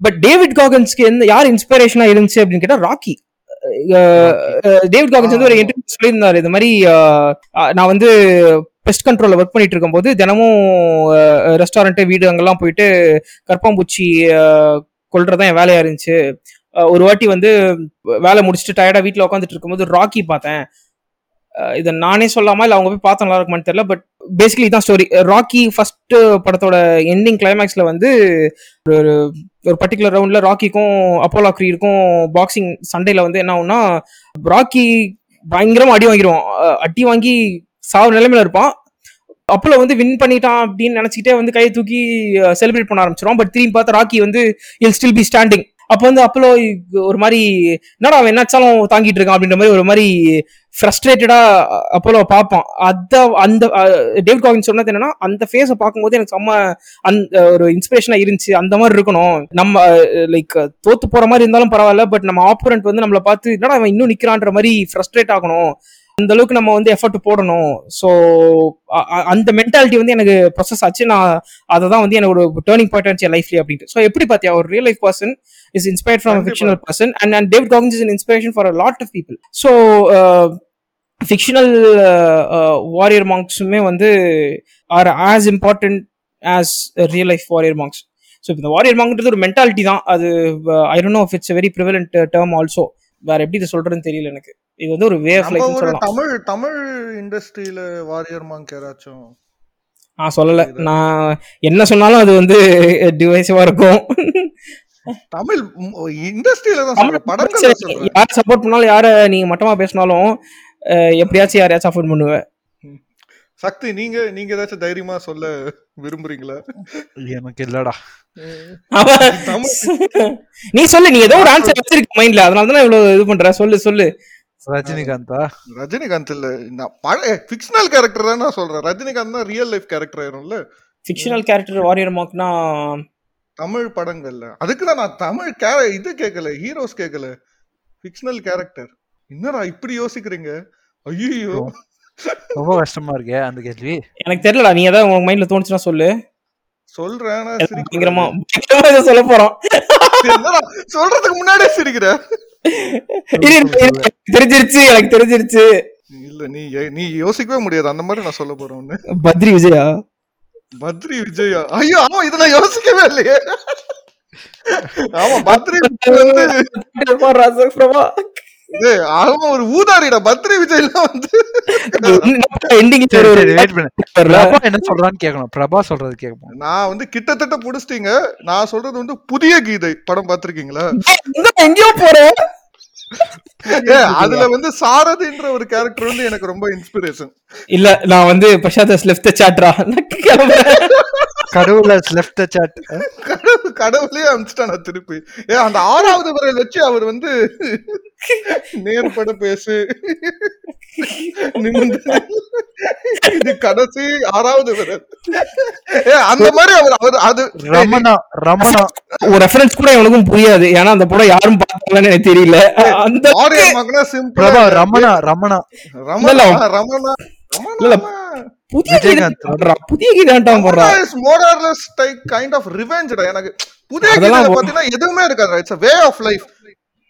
பட் டேவிட் காகன்ஸ்க்கு எந்த யார் இன்ஸ்பிரேஷனா இருந்துச்சு அப்படின்னு கேட்டா ராக்கி டேவிட் காகன்ஸ் வந்து ஒரு. இன்டர்வியூ சொல்லியிருந்தாரு. இது மாதிரி நான் வந்து பெஸ்ட் கண்ட்ரோலில் ஒர்க் பண்ணிட்டு இருக்கும்போது தினமும் ரெஸ்டாரண்ட்டு வீடு அங்கெல்லாம் போயிட்டு கற்பாம்பூச்சி கொள்றதான் என் வேலையா இருந்துச்சு. ஒரு வாட்டி வந்து வேலை முடிச்சுட்டு டயர்டாக வீட்டில் உட்காந்துட்டு இருக்கும்போது ராக்கி பார்த்தேன். இதை நானே சொல்லாமா இல்லை அவங்க போய் பார்த்தா நல்லா இருக்குமான்னு தெரியல பட் பேசிக்கலி தான் ஸ்டோரி ராக்கி ஃபர்ஸ்ட் படத்தோட எண்டிங் கிளைமேக்ஸில் வந்து ஒரு ஒரு பர்டிகுலர் ரவுண்டில் ராக்கிக்கும் அப்போலா க்ரீடுக்கும் பாக்ஸிங் சண்டேல வந்து என்ன ஆகும்னா ராக்கி பயங்கரமாக அடி வாங்கிடுவோம் அடி வாங்கி சாவு நிலைமையில இருப்பான். அப்போல வந்து வின் பண்ணிட்டான் அப்படின்னு நினைச்சிட்டே வந்து கையை தூக்கி செலிப்ரேட் பண்ண ஆரம்பிச்சிடும் பட் திரும்பி பார்த்தா ராக்கி வந்து இல் ஸ்டில் பி ஸ்டாண்டிங் அப்போ வந்து அப்போலோ ஒரு மாதிரி என்னடா அவன் என்னாச்சாலும் தாங்கிட்டு இருக்கான் அப்படின்ற மாதிரி ஒரு மாதிரி ஃப்ரஸ்ட்ரேட்டடா அப்போலோ பார்ப்பான். அத அந்த டேவிட் காகின் சொன்னது என்னன்னா அந்த ஃபேஸை பார்க்கும்போது எனக்கு செம்ம அந்த ஒரு இன்ஸ்பிரேஷனா இருந்துச்சு. அந்த மாதிரி இருக்கணும். நம்ம லைக் தோத்து போற மாதிரி இருந்தாலும் பரவாயில்ல. பட் நம்ம ஆப்போனன்ட் வந்து நம்மளை பார்த்து என்னடா அவன் இன்னும் நிக்கிறான்ற மாதிரி ஃப்ரஸ்ட்ரேட் ஆகணும். அந்த அளவுக்கு நம்ம வந்து எஃபர்ட் போடணும். ஸோ அந்த மென்டாலிட்டி வந்து எனக்கு ப்ரொசஸ் ஆச்சு. நான் அதை தான் வந்து எனக்கு ஒரு டேர்னிங் பாயிண்ட் ஆச்சு லைஃப்ல அப்படின்ட்டு. ஸோ எப்படி பார்த்தியா? ஒரு real life person is inspired from. Fictional person and and David Goggins is inspiration for lot of people so fictional warrior மாங்க்ஸுமே வந்து are as important as real life warrior monks so இப்போ இந்த warrior மாங்க்ன்றது ஒரு mentality தான். அது I don't know it's very prevalent term also வேற எப்படி இதை சொல்றதுன்னு தெரியல எனக்கு. இது வந்து ஒரு வே ஆஃப் சொல்லலாம். தமிழ் தமிழ் இண்டஸ்ட்ரியில வாரியர் மாங்க் யாராச்சும்? நான் சொல்லலை. நான் என்ன சொன்னாலும் அது வந்து டிவைஸிவா இருக்கும். தமிழ் இண்டஸ்ட்ரியில தான் படங்கள் யார் சப்போர்ட் பண்ணாலும் யார நீங்க மட்டமா பேசினாலும் எப்படியாச்சும் யாரையாச்சும் சப்போர்ட் பண்ணுவேன் சக்தி நீங்க நீங்க ஏதாச்சும் தைரியமா சொல்ல விரும்புறீங்களா? எனக்கு இல்லடா. தமிழ் நீ சொல்லு நீ ஏதோ ஒரு ஆன்சர் வச்சிருக்க மைண்ட்ல அதனால தான் இவ்வளவு இது பண்ற? சொல்லு சொல்லு. ரஜினிகாந்தா? ரஜினிகாந்த் இல்ல. நான் பழைய ஃபிக்ஷனல் கேரக்டர் தான் நான் சொல்றேன். ரஜினிகாந்த் தான் ரியல் லைஃப் கேரக்டர் ஆயிரும்ல. ஃபிக்ஷனல் கேரக்டர் வாரியர் மார்க்னா தமிழ் படங்கள்ல. அதுக்கு தான் நான் தமிழ் கே இது கேட்கல ஹீரோஸ் கேட்கல ஃபிக்ஷனல் கேரக்டர் என்னடா இப்படி யோசிக்கிறீங்க? ஐயோ ரொம்ப கஷ்டமா இருக்கே அந்த கேள்வி. எனக்கு தெரியலடா நீ ஏதாவது உங்க மைண்ட்ல தோணுச்சுன்னா சொல்லு. சொல்றேன் சொல்ல போறோம். என்னடா சொல்றதுக்கு முன்னாடியே சிரிக்கிற? தெரிஞ்சிருச்சு எனக்கு தெரிஞ்சிருச்சு இல்ல நீ நீ யோசிக்கவே முடியாது அந்த மாதிரி நான் சொல்ல போறேன் பத்ரி விஜயா பத்ரி விஜயா ஐயோ ஆமா இத நான் யோசிக்கவே இல்லையே ஆமா பத்ரி வந்து அவன் ஒரு ஊதாரிடா பத்ரி விஜய்லாம் வந்து எண்டிங் சரி சரி வெயிட் பண்ணு. பிரபா என்ன சொல்றான்னு கேட்கணும் பிரபா சொல்றது கேட்கணும் நான் வந்து கிட்டத்தட்ட புடிச்சிட்டீங்க. நான் சொல்றது வந்து புதிய கீதை படம் பாத்திருக்கீங்களா எங்கேயோ போறேன் அதுல வந்து சாரதின்ற ஒரு கேரக்டர் வந்து எனக்கு ரொம்ப இன்ஸ்பிரேஷன் இல்ல நான் வந்து பிரசாத் லெஃப்ட் சாட்ரா கடவுள லெஃப்ட் சாட் கடவுள் நான் திருப்பி. ஏ அந்த ஆறாவது விரல் வச்சு அவர் வந்து நேர்பட பேசு. இது கடைசி ஆறாவது விரல் ஏ அந்த மாதிரி அவர் அவர் அது ரமணா ரமணா. ஒரு ரெஃபரன்ஸ் கூட எனக்கும் புரியாது. ஏன்னா அந்த படம் யாரும் பார்த்தாங்கன்னு எனக்கு தெரியல. அந்த ரமணா ரமணா. ரமணா ரமணா ரமணா புதிய விஜயகாந்த். கீதை போடுறா. புதிய டைப் கைண்ட் ஆஃப் ரிவெஞ்ச்டா எனக்கு புதிய ஒரு- பாத்தீங்கன்னா எதுவுமே இருக்காது இட்ஸ் வே ஆஃப் லைஃப்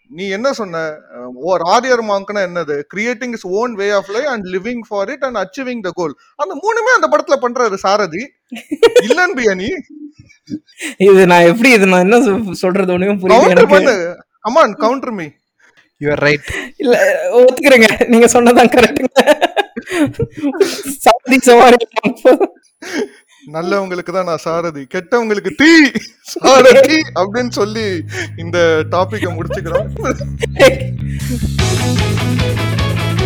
நீ என்ன சொன்ன? ஒரு ஆரியர் மாங்க்னா என்னது? Creating is own way of life and living for it and achieving the goal அந்த மூணுமே அந்த படத்துல பண்றாரு சாரதி. இல்லன்னு பியா நீ? இது நான் எப்படி இது நான் என்ன சொல்றது? ஒண்ணுமே புரியல பண்ணு. அம்மான் counter me you are right இல்ல ஒத்துக்கிறேங்க. நீங்க சொன்னதான் சவாரி நல்லவங்களுக்கு தான் நான் சாரதி. கெட்டவங்களுக்கு தீ சாரதி அப்படின்னு சொல்லி இந்த டாபிக்கை முடிச்சுக்கிறோம்.